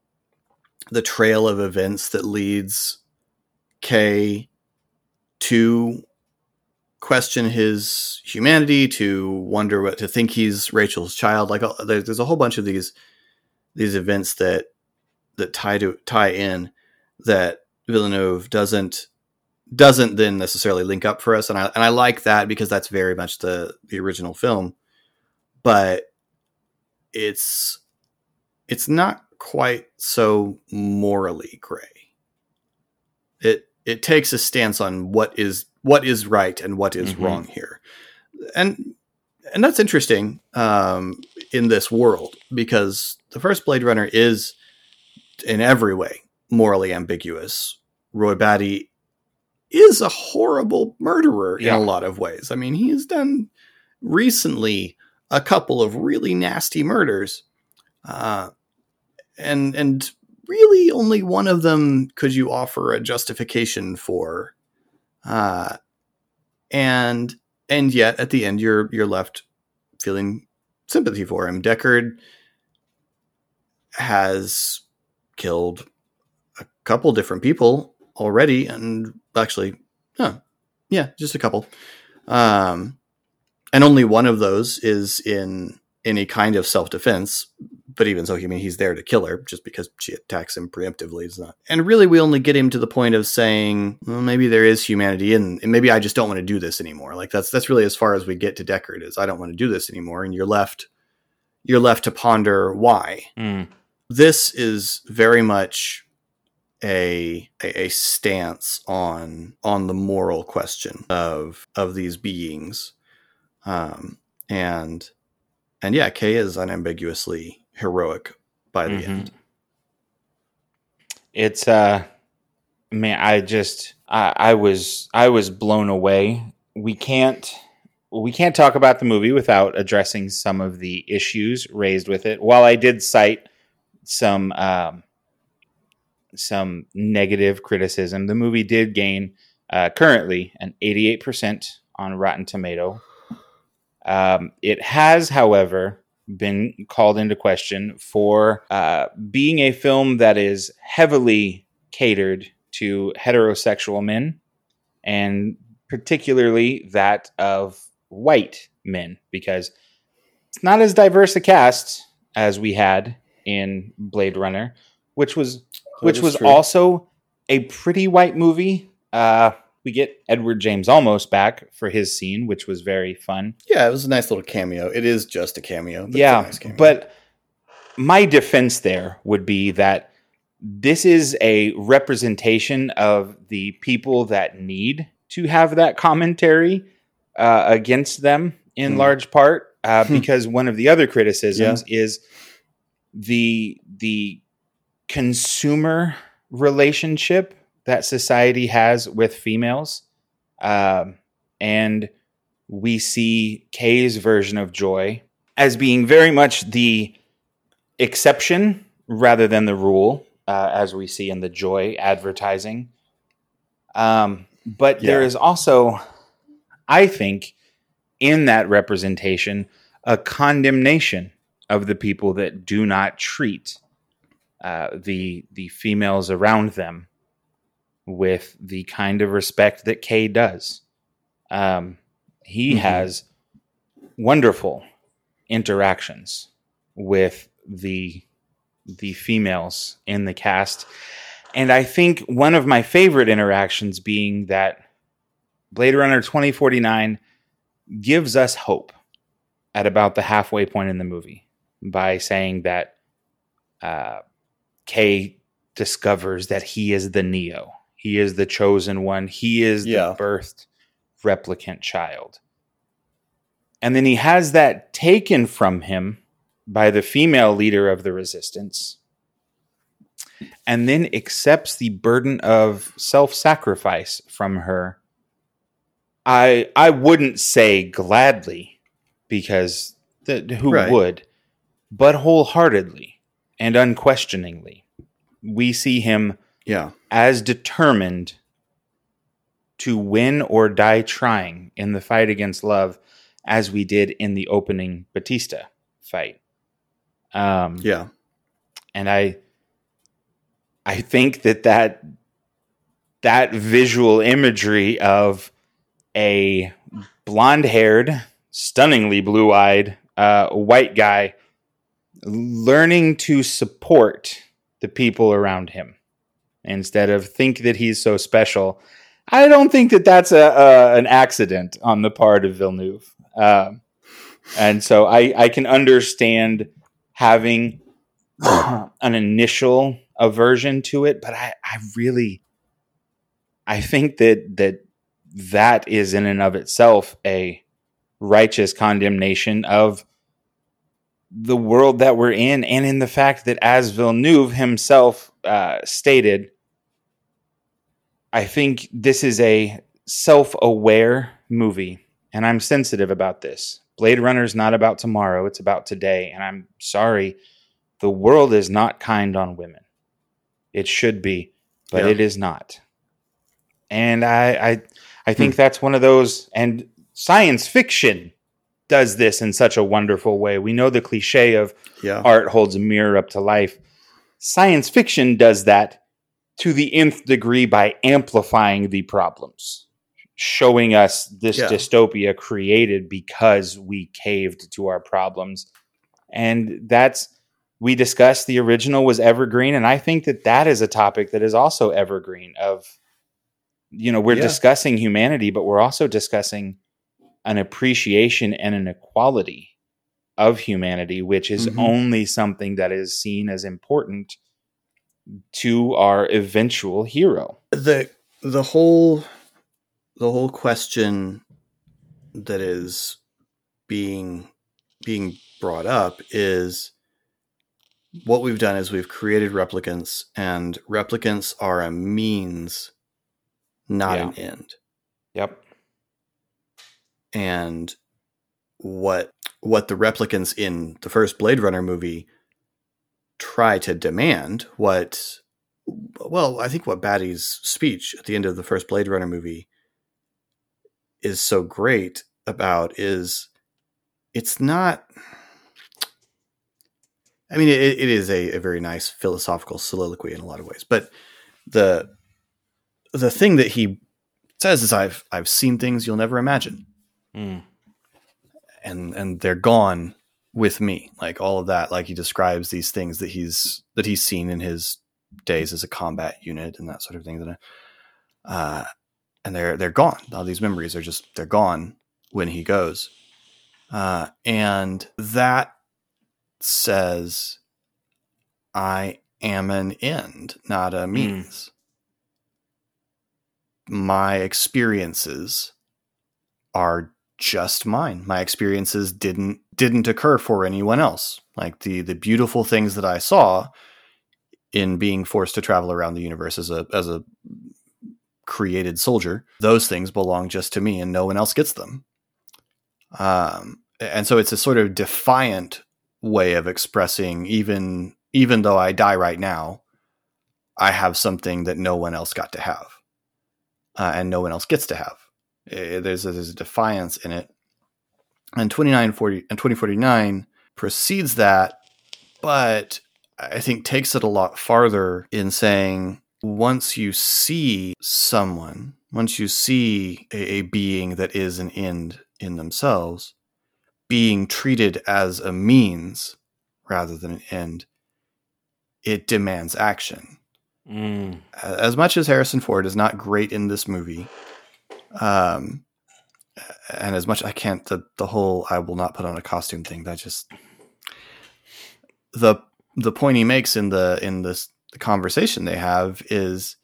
the trail of events that leads Kay to question his humanity, to wonder what to think he's Rachel's child. Like, uh, there's a whole bunch of these these events that that tie to tie in that Villeneuve doesn't doesn't then necessarily link up for us, and I and I like that because that's very much the the original film, but it's it's not quite so morally gray. It it takes a stance on what is what is right and what is Mhm. wrong here, and and that's interesting um, in this world because the first Blade Runner is in every way morally ambiguous. Roy Batty is a horrible murderer Yeah. in a lot of ways. I mean, he has done recently a couple of really nasty murders, uh, and and really only one of them could you offer a justification for, uh, and and yet at the end you're you're left feeling sympathy for him. Deckard has killed a couple different people already, and actually, huh, yeah, just a couple. Um, and only one of those is in any kind of self defense. But even so, I mean, he's there to kill her just because she attacks him preemptively. Is not, and really, we only get him to the point of saying, well, maybe there is humanity, and, and maybe I just don't want to do this anymore. Like that's that's really as far as we get to Deckard is I don't want to do this anymore, and you're left you're left to ponder why Mm. this is very much a, a a stance on on the moral question of of these beings um and and yeah kay is unambiguously heroic by the Mhm. end It's uh man, I just I, I was I was blown away. We can't we can't talk about the movie without addressing some of the issues raised with it. While I did cite some um, some negative criticism, the movie did gain uh, currently an 88% on Rotten Tomato. Um, it has, however, been called into question for uh, being a film that is heavily catered to heterosexual men, and particularly that of white men, because it's not as diverse a cast as we had in Blade Runner, which was which was true. also a pretty white movie. Uh, we get Edward James Olmos back for his scene, which was very fun. Yeah, it was a nice little cameo. It is just a cameo. But yeah, a nice cameo. but my defense there would be that this is a representation of the people that need to have that commentary uh, against them in Hmm. large part, uh, Hmm. because one of the other criticisms is the the consumer relationship that society has with females, um, and we see Kay's version of joy as being very much the exception rather than the rule, uh, as we see in the joy advertising. Um, but there Yeah. is also, I think, in that representation, a condemnation of the people that do not treat uh, the the females around them with the kind of respect that Kay does. Um, he Mhm. has wonderful interactions with the the females in the cast and i think one of my favorite interactions being that blade runner 2049 gives us hope at about the halfway point in the movie by saying that uh, kay discovers that he is the neo. He is the chosen one. He is Yeah. the birthed replicant child. And then he has that taken from him by the female leader of the resistance and then accepts the burden of self-sacrifice from her. I i wouldn't say gladly because th- who Right. would? But wholeheartedly and unquestioningly we see him yeah, as determined to win or die trying in the fight against love as we did in the opening Bautista fight. Um, yeah, and I, I think that that that visual imagery of a blonde-haired, stunningly blue-eyed uh, white guy learning to support the people around him instead of think that he's so special. I don't think that that's a, a an accident on the part of Villeneuve, um, and so I I can understand having an initial aversion to it, but I I really I think that that that is in and of itself a righteous condemnation of the world that we're in, and in the fact that as Villeneuve himself uh, stated, I think this is a self aware movie, and I'm sensitive about this. Blade Runner is not about tomorrow, it's about today. And I'm sorry, the world is not kind on women. It should be, but Yeah. it is not. And I, I, I think that's one of those, and science fiction does this in such a wonderful way. We know the cliche of yeah, art holds a mirror up to life. Science fiction does that to the nth degree by amplifying the problems, showing us this Yeah. dystopia created because we caved to our problems. And that's, we discussed the original was evergreen. And I think that that is a topic that is also evergreen of, you know, we're Yeah. discussing humanity, but we're also discussing an appreciation and an equality of humanity, which is Mhm. only something that is seen as important to our eventual hero. the the whole the whole question that is being being brought up is what we've done is we've created replicants and replicants are a means not Yeah. an end Yep. And what what the replicants in the first Blade Runner movie try to demand what well I think what Batty's speech at the end of the first Blade Runner movie is so great about is it's not I mean it, it is a, a very nice philosophical soliloquy in a lot of ways but the the thing that he says is I've I've seen things you'll never imagine Mm. and and they're gone with me like all of that like he describes these things that he's that he's seen in his days as a combat unit and that sort of thing. That, uh, and they're they're gone. All these memories are just they're gone when he goes, uh, and that says, "I am an end, not a means." Mm. My experiences are just mine. My experiences didn't didn't occur for anyone else. Like the the beautiful things that I saw in being forced to travel around the universe as a as a created soldier, those things belong just to me and no one else gets them. Um, and so it's a sort of defiant way of expressing even even though I die right now, I have something that no one else got to have, uh, and no one else gets to have. Eh, there's a, there's a defiance in it. And 2940 and 2049 precedes that, but I think takes it a lot farther in saying once you see someone, once you see a, a being that is an end in themselves, being treated as a means rather than an end, it demands action. Mm. As much as Harrison Ford is not great in this movie, um, and as much I can't the the whole I will not put on a costume thing that just the the point he makes in the in this the conversation they have is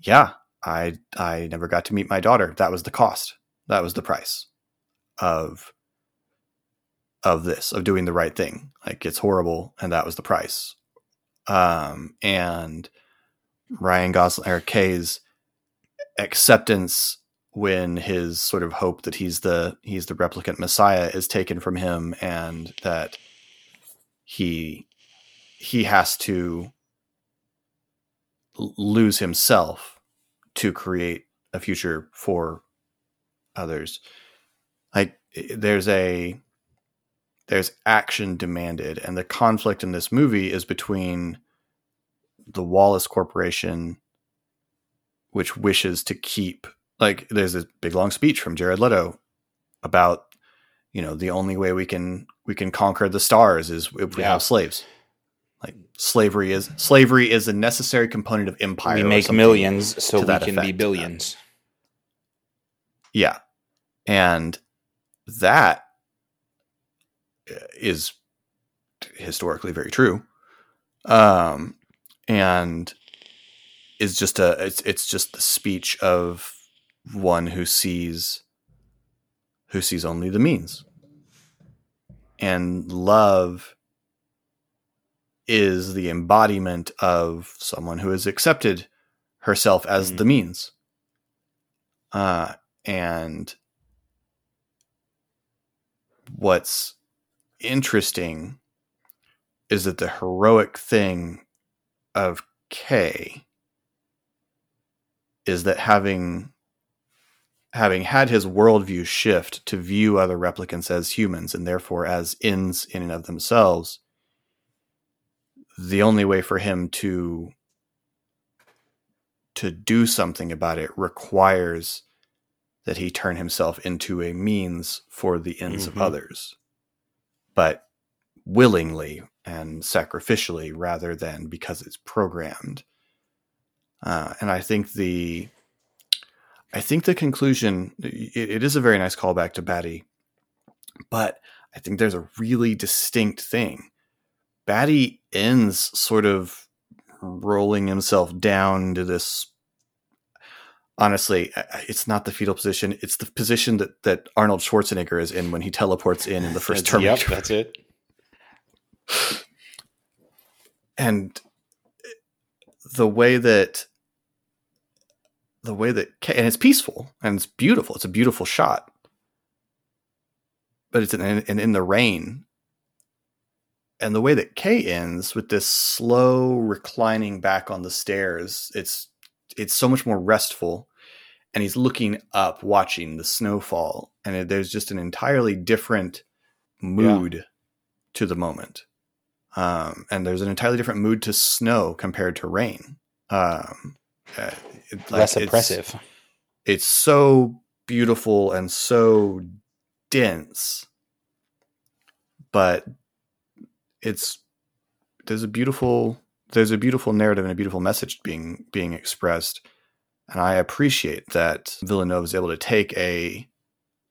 yeah I I never got to meet my daughter. That was the cost. That was the price of of this of doing the right thing. Like it's horrible and that was the price. Um and Ryan Gosling or K's acceptance when his sort of hope that he's the he's the replicant messiah is taken from him and that he he has to lose himself to create a future for others. Like there's a there's action demanded and the conflict in this movie is between the Wallace Corporation which wishes to keep like there's a big long speech from Jared Leto about you know the only way we can we can conquer the stars is if we yeah. have slaves. Like slavery is slavery is a necessary component of empire. We make millions so we can effect. be billions. Yeah, and that is historically very true. Um, and is just a it's it's just the speech of one who sees who sees only the means. And Luv is the embodiment of someone who has accepted herself as mm. the means. Uh, and what's interesting is that the heroic thing of K is that having having had his worldview shift to view other replicants as humans and therefore as ends in and of themselves, the only way for him to to do something about it requires that he turn himself into a means for the ends mm-hmm. of others, but willingly and sacrificially rather than because it's programmed. Uh, and I think the I think the conclusion it, it is a very nice callback to Batty, but I think there's a really distinct thing. Batty ends sort of rolling himself down to this. Honestly, it's not the fetal position; it's the position that that Arnold Schwarzenegger is in when he teleports in in the first Terminator. Yep, that's it. And the way that the way that and it's peaceful and it's beautiful. It's a beautiful shot, but it's in, in, in the rain. And the way that K ends with this slow reclining back on the stairs, it's it's so much more restful. And he's looking up, watching the snowfall, and it, there's just an entirely different mood yeah. to the moment. Um, and there's an entirely different mood to snow compared to rain. Um, uh, like less oppressive. It's, it's so beautiful and so dense, but it's there's a beautiful there's a beautiful narrative and a beautiful message being being expressed, and I appreciate that Villeneuve is able to take a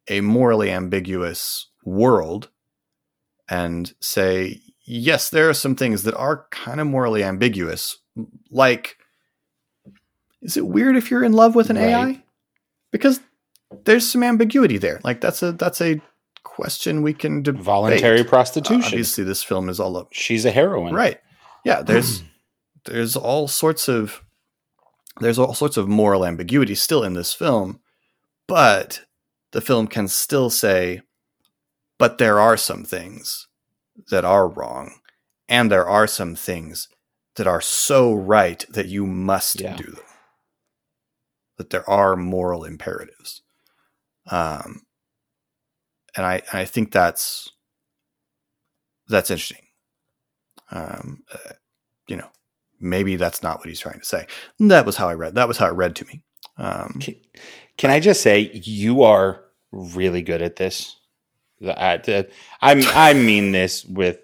a morally ambiguous world and say, yes, there are some things that are kind of morally ambiguous, like is it weird if you're in love with an Right. AI? Because there's some ambiguity there. Like that's a that's a question we can debate. Voluntary uh, prostitution. Obviously, this film is all up She's a heroine. right. Yeah, there's there's all sorts of there's all sorts of moral ambiguity still in this film, but the film can still say, but there are some things that are wrong, and there are some things that are so right that you must Yeah. do them. That there are moral imperatives, um, and I I think that's that's interesting. Um, uh, you know, maybe that's not what he's trying to say. That was how I read. That was how it read to me. Um, Can, can I just say you are really good at this? I, I, I mean this with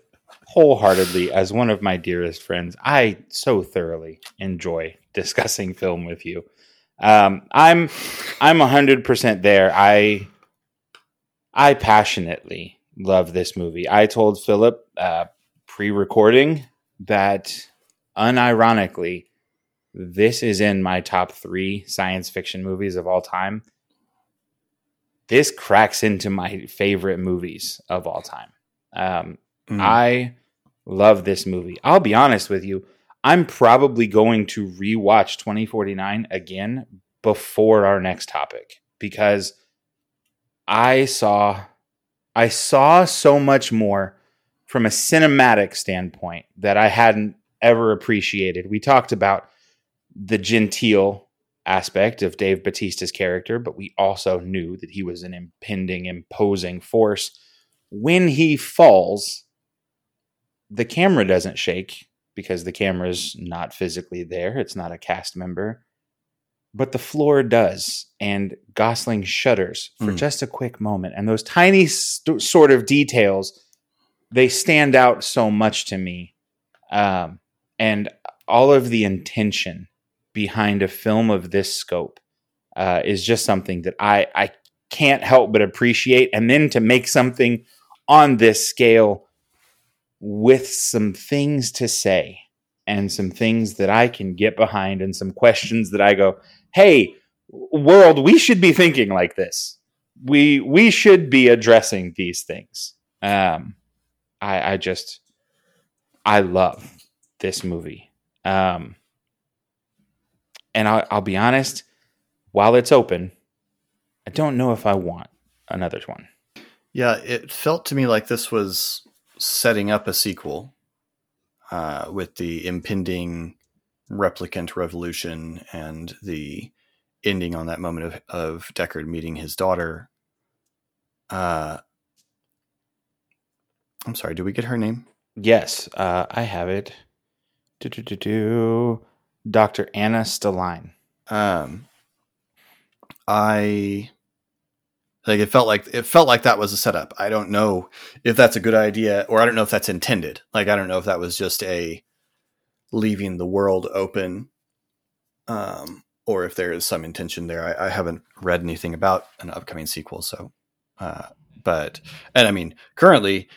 wholeheartedly as one of my dearest friends. I so thoroughly enjoy discussing film with you. Um, I'm I'm hundred percent there. I I passionately love this movie. I told Philip uh, pre-recording that unironically this is in my top three science fiction movies of all time. This cracks into my favorite movies of all time. Um, mm, I love this movie. I'll be honest with you. I'm probably going to rewatch 2049 again before our next topic because I saw I saw so much more from a cinematic standpoint that I hadn't ever appreciated. We talked about the genteel aspect of Dave Bautista's character, but we also knew that he was an impending, imposing force. When he falls, the camera doesn't shake because the camera's not physically there. It's not a cast member. But the floor does. And Gosling shudders for Mm. just a quick moment. And those tiny st- sort of details, they stand out so much to me. Um, and all of the intention behind a film of this scope uh, is just something that I, I can't help but appreciate. And then to make something on this scale with some things to say and some things that I can get behind and some questions that I go, hey, world, we should be thinking like this. We we should be addressing these things. Um, I, I just I love this movie. Um, and I'll, I'll be honest, while it's open, I don't know if I want another one. yeah, it felt to me like this was setting up a sequel uh, with the impending replicant revolution and the ending on that moment of, of Deckard meeting his daughter. Uh, I'm sorry, did we get her name? Yes, uh, I have it. Do-do-do-do. Dr. Ana Stelline. Um, I like it felt like it felt like that was a setup. I don't know if that's a good idea or I don't know if that's intended. Like I don't know if that was just a leaving the world open, um, or if there is some intention there. I, I haven't read anything about an upcoming sequel, so. Uh, but and I mean, currently,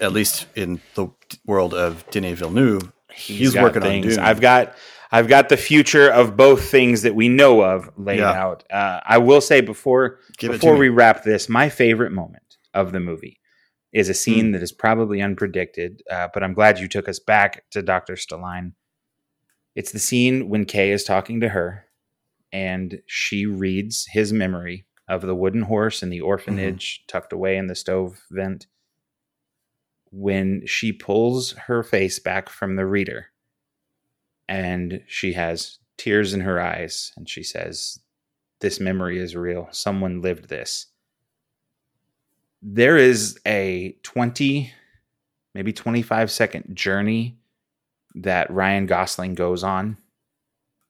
at least in the world of Denis Villeneuve, He's working on. Dune. I've got I've got the future of both things that we know of laid Yeah. out. Uh, I will say before give before we me. wrap this, my favorite moment of the movie is a scene that is probably unpredicted, uh, but I'm glad you took us back to Dr. Stelline. It's the scene when K is talking to her and she reads his memory of the wooden horse in the orphanage tucked away in the stove vent. When she pulls her face back from the reader and she has tears in her eyes and she says, This memory is real. Someone lived this. There is a 20, maybe 25 second journey that Ryan Gosling goes on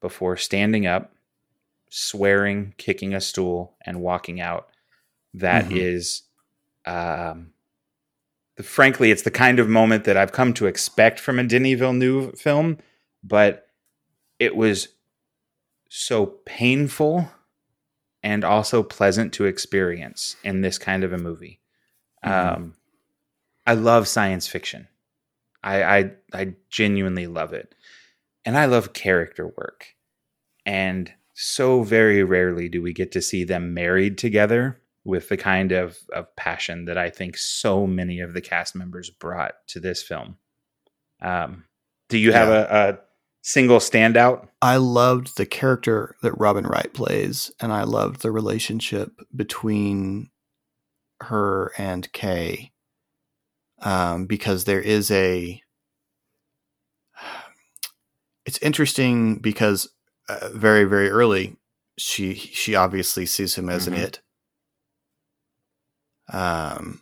before standing up, swearing, kicking a stool, and walking out. That Mhm. is, um, the, frankly, it's the kind of moment that I've come to expect from a Denis Villeneuve film, but it was so painful and also pleasant to experience in this kind of a movie. Mhm. Um, I love science fiction. I, I I genuinely love it, and I love character work. And so very rarely do we get to see them married together with the kind of, of passion that I think so many of the cast members brought to this film. Um, do you have a, a single standout? I loved the character that Robin Wright plays, and I loved the relationship between her and K. Um, because there is a. It's interesting because uh, very very early, she she obviously sees him as Mhm. an it. Um,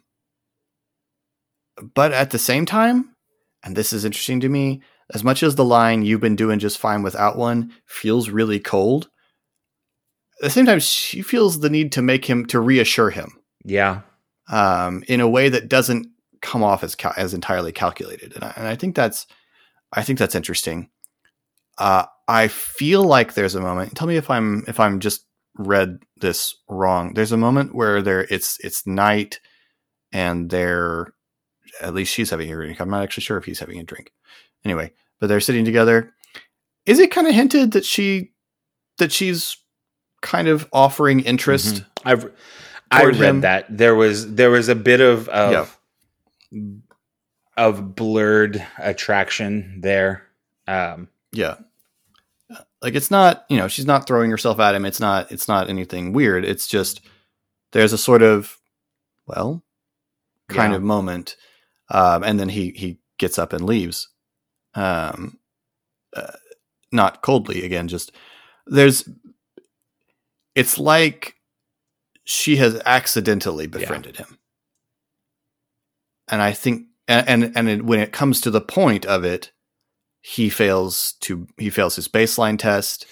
but at the same time, and this is interesting to me, as much as the line "you've been doing just fine without one" feels really cold, at the same time she feels the need to make him to reassure him Yeah. um, in a way that doesn't come off as cal- as entirely calculated, and I, and I think that's I think that's interesting. Uh, I feel like there's a moment. Tell me if I'm if I'm just read this wrong. There's a moment where there it's it's night, and they're at least she's having a drink. I'm not actually sure if he's having a drink. Anyway, but they're sitting together. Is it kind of hinted that she that she's kind of offering interest? Mhm. I've I read him. that there was there was a bit of of, of blurred attraction there. Um, Yeah. Like it's not, you know, she's not throwing herself at him. It's not it's not anything weird. It's just there's a sort of well, kind Yeah. of moment. Um and then he he gets up and leaves. Um uh, not coldly again, just there's it's like she has accidentally befriended him. And I think and and, and it, when it comes to the point of it, he fails to he fails his baseline test.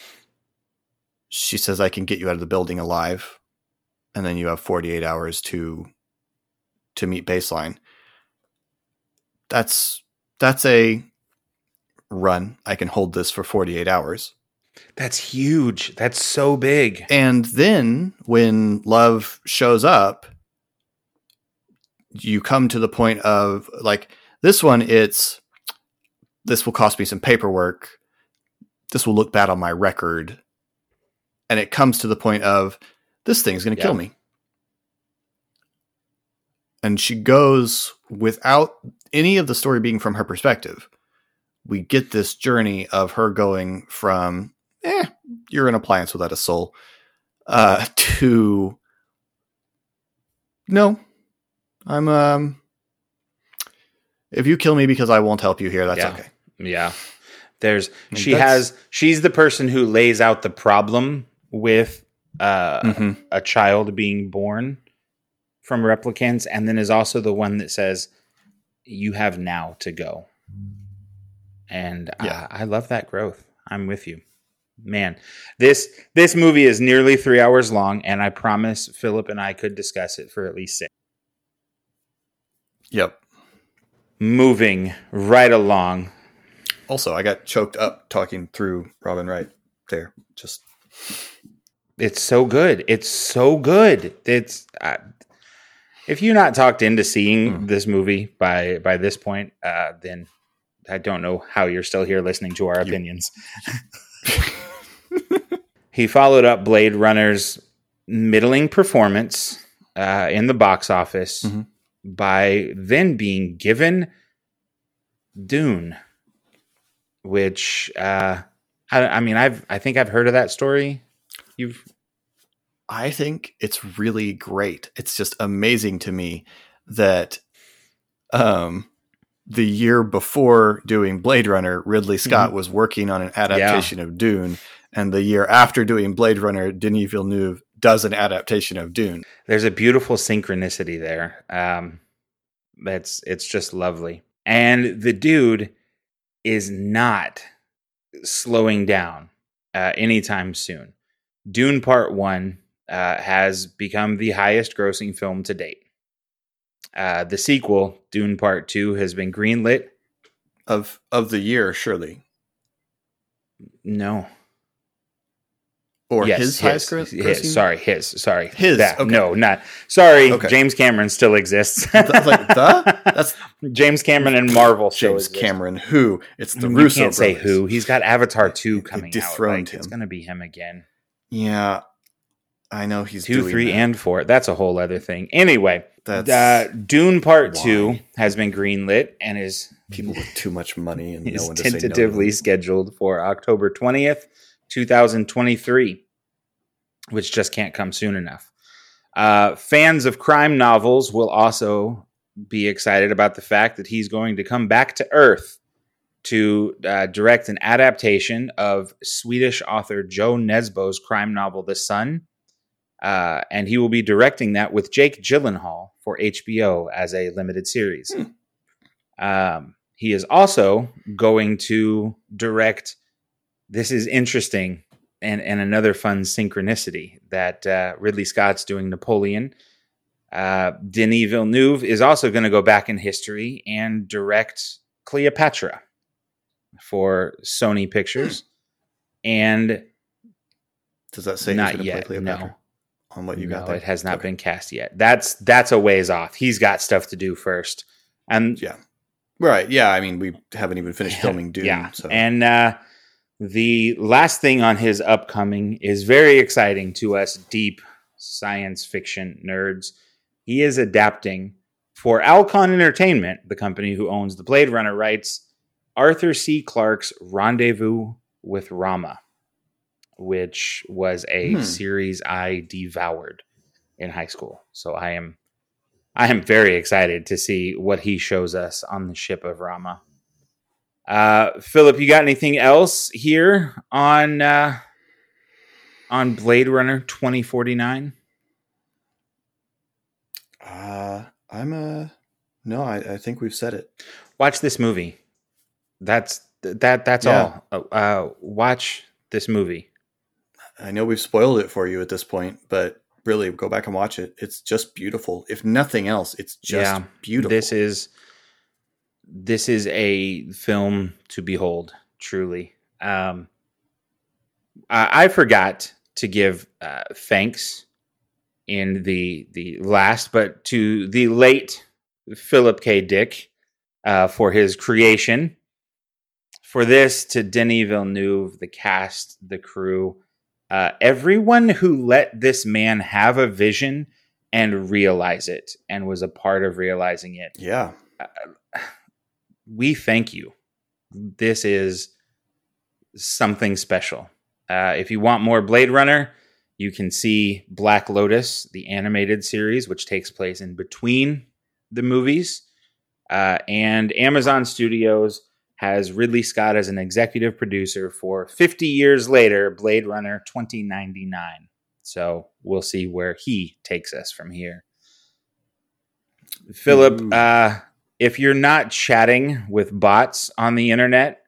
She says, "I can get you out of the building alive," and then you have forty eight hours to to meet baseline. That's that's a run. I can hold this for forty eight hours. that's huge. That's so big. And then when Luv shows up, you come to the point of like this one, it's this will cost me some paperwork. This will look bad on my record. And it comes to the point of this thing's going to kill me. And she goes without any of the story being from her perspective. We get this journey of her going from, eh, you're an appliance without a soul, uh, to no, I'm um. If you kill me because I won't help you here, that's Yeah. okay. Yeah. There's she has she's the person who lays out the problem with uh Mhm. a child being born from replicants and then is also the one that says you have now to go. And Yeah. I, I love that growth. I'm with you. Man, this this movie is nearly 3 hours long and I promise Philip and I could discuss it for at least 6. Yep. Moving right along. Also, I got choked up talking through Robin Wright there. Just It's so good. It's so good. It's uh, if you're not talked into seeing Hmm. this movie by by this point, uh, then I don't know how you're still here listening to our opinions. he followed up Blade Runner's middling performance uh, in the box office Mhm. by then being given Dune, which uh, I, I mean, I've I think I've heard of that story. You've I think it's really great. It's just amazing to me that um the year before doing Blade Runner, Ridley Scott was working on an adaptation of Dune, and the year after doing Blade Runner, Denis Villeneuve does an adaptation of Dune. there's a beautiful synchronicity there. Um, that's it's just lovely, and the dude is not slowing down uh, anytime soon. Dune Part One uh, has become the highest grossing film to date. Uh, the sequel, Dune Part Two, has been greenlit. Of of the year, surely. No. Or yes, his highest gro- his. Sorry, his. Sorry, His, That, okay. No, not. Sorry, Okay. James Cameron still exists. Like, the? That's James Cameron and Marvel still James. Cameron. Who? It's the you Russo can't say who. He's got Avatar two coming out. dethroned Like, It's gonna be him again. Yeah, I know he's Two, doing three, that. and four. That's a whole other thing. Anyway, that's uh, Dune Part why. Two has been greenlit and is people with too much money and is no say no tentatively scheduled for October 20th, 2023, which just can't come soon enough. Uh, fans of crime novels will also be excited about the fact that he's going to come back to Earth to uh, direct an adaptation of Swedish author Jo Nesbø's crime novel, The Son. Uh, and he will be directing that with Jake Gyllenhaal for HBO as a limited series. Um, he is also going to direct. This is interesting and, and another fun synchronicity that uh, Ridley Scott's doing Napoleon. Uh, Denis Villeneuve is also going to go back in history and direct Cleopatra for Sony Pictures. And Does that say not he's going play yet. Cleopatra? No, On what you got no, there? it has not Okay. been cast yet. That's that's a ways off. He's got stuff to do first, and Yeah. Right. Yeah. I mean, we haven't even finished filming Dune. Yeah. So And uh, the last thing on his upcoming is very exciting to us deep science fiction nerds. He is adapting for Alcon Entertainment, the company who owns the Blade Runner rights, Arthur C. Clarke's Rendezvous with Rama, which was a Hmm. series I devoured in high school. So I am I am very excited to see what he shows us on the ship of Rama. Uh, Philip, you got anything else here on uh, on Blade Runner twenty forty nine? uh, I'm a no. I, I think we've said it. Watch this movie. That's that. That's Yeah. all. Uh, watch this movie. I know we've spoiled it for you at this point, but really, go back and watch it. It's just beautiful. If nothing else, it's just Yeah, beautiful. This is this is a film to behold. Truly, um, I, I forgot to give uh, thanks in the the last, but to the late Philip K. Dick uh, for his creation. For this, to Denis Villeneuve, the cast, the crew, uh, everyone who let this man have a vision and realize it and was a part of realizing it. yeah. We thank you. This is something special. Uh, if you want more Blade Runner, you can see Black Lotus, the animated series, which takes place in between the movies. Uh, and Amazon Studios has Ridley Scott as an executive producer for 50 years later, Blade Runner 2099. So we'll see where he takes us from here. Philip, uh, if you're not chatting with bots on the internet,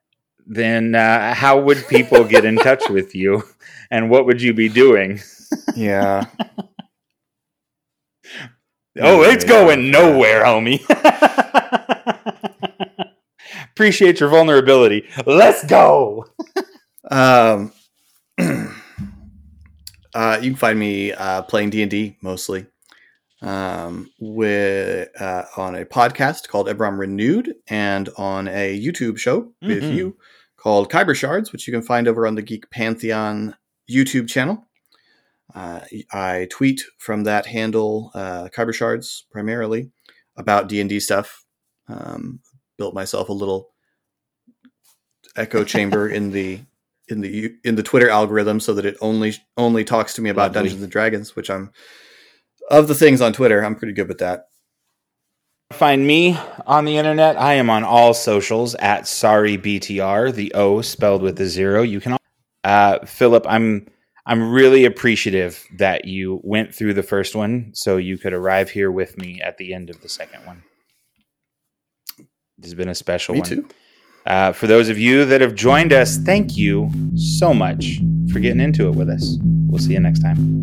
then uh, how would people get in touch with you and what would you be doing? Yeah. Oh, it's Yeah. going nowhere, homie. Appreciate your vulnerability. Let's go. Um, uh, you can find me uh, playing D and D mostly um, with uh, on a podcast called Ebron Renewed and on a YouTube show with Mhm. you called Kyber Shards, which you can find over on the Geek Pantheon YouTube channel. Uh, I tweet from that handle, uh, Kyber Shards, primarily about D and D stuff. Um, built myself a little echo chamber in the in the in the Twitter algorithm so that it only only talks to me about Lovely. Dungeons and Dragons, which I'm of the things on Twitter, I'm pretty good with that. Find me on the internet. I am on all socials at sorry BTR, the O spelled with a zero. You can uh Philip, I'm I'm really appreciative that you went through the first one so you could arrive here with me at the end of the second one. This has been a special Me one. too. Uh, for those of you that have joined us, thank you so much for getting into it with us. We'll see you next time.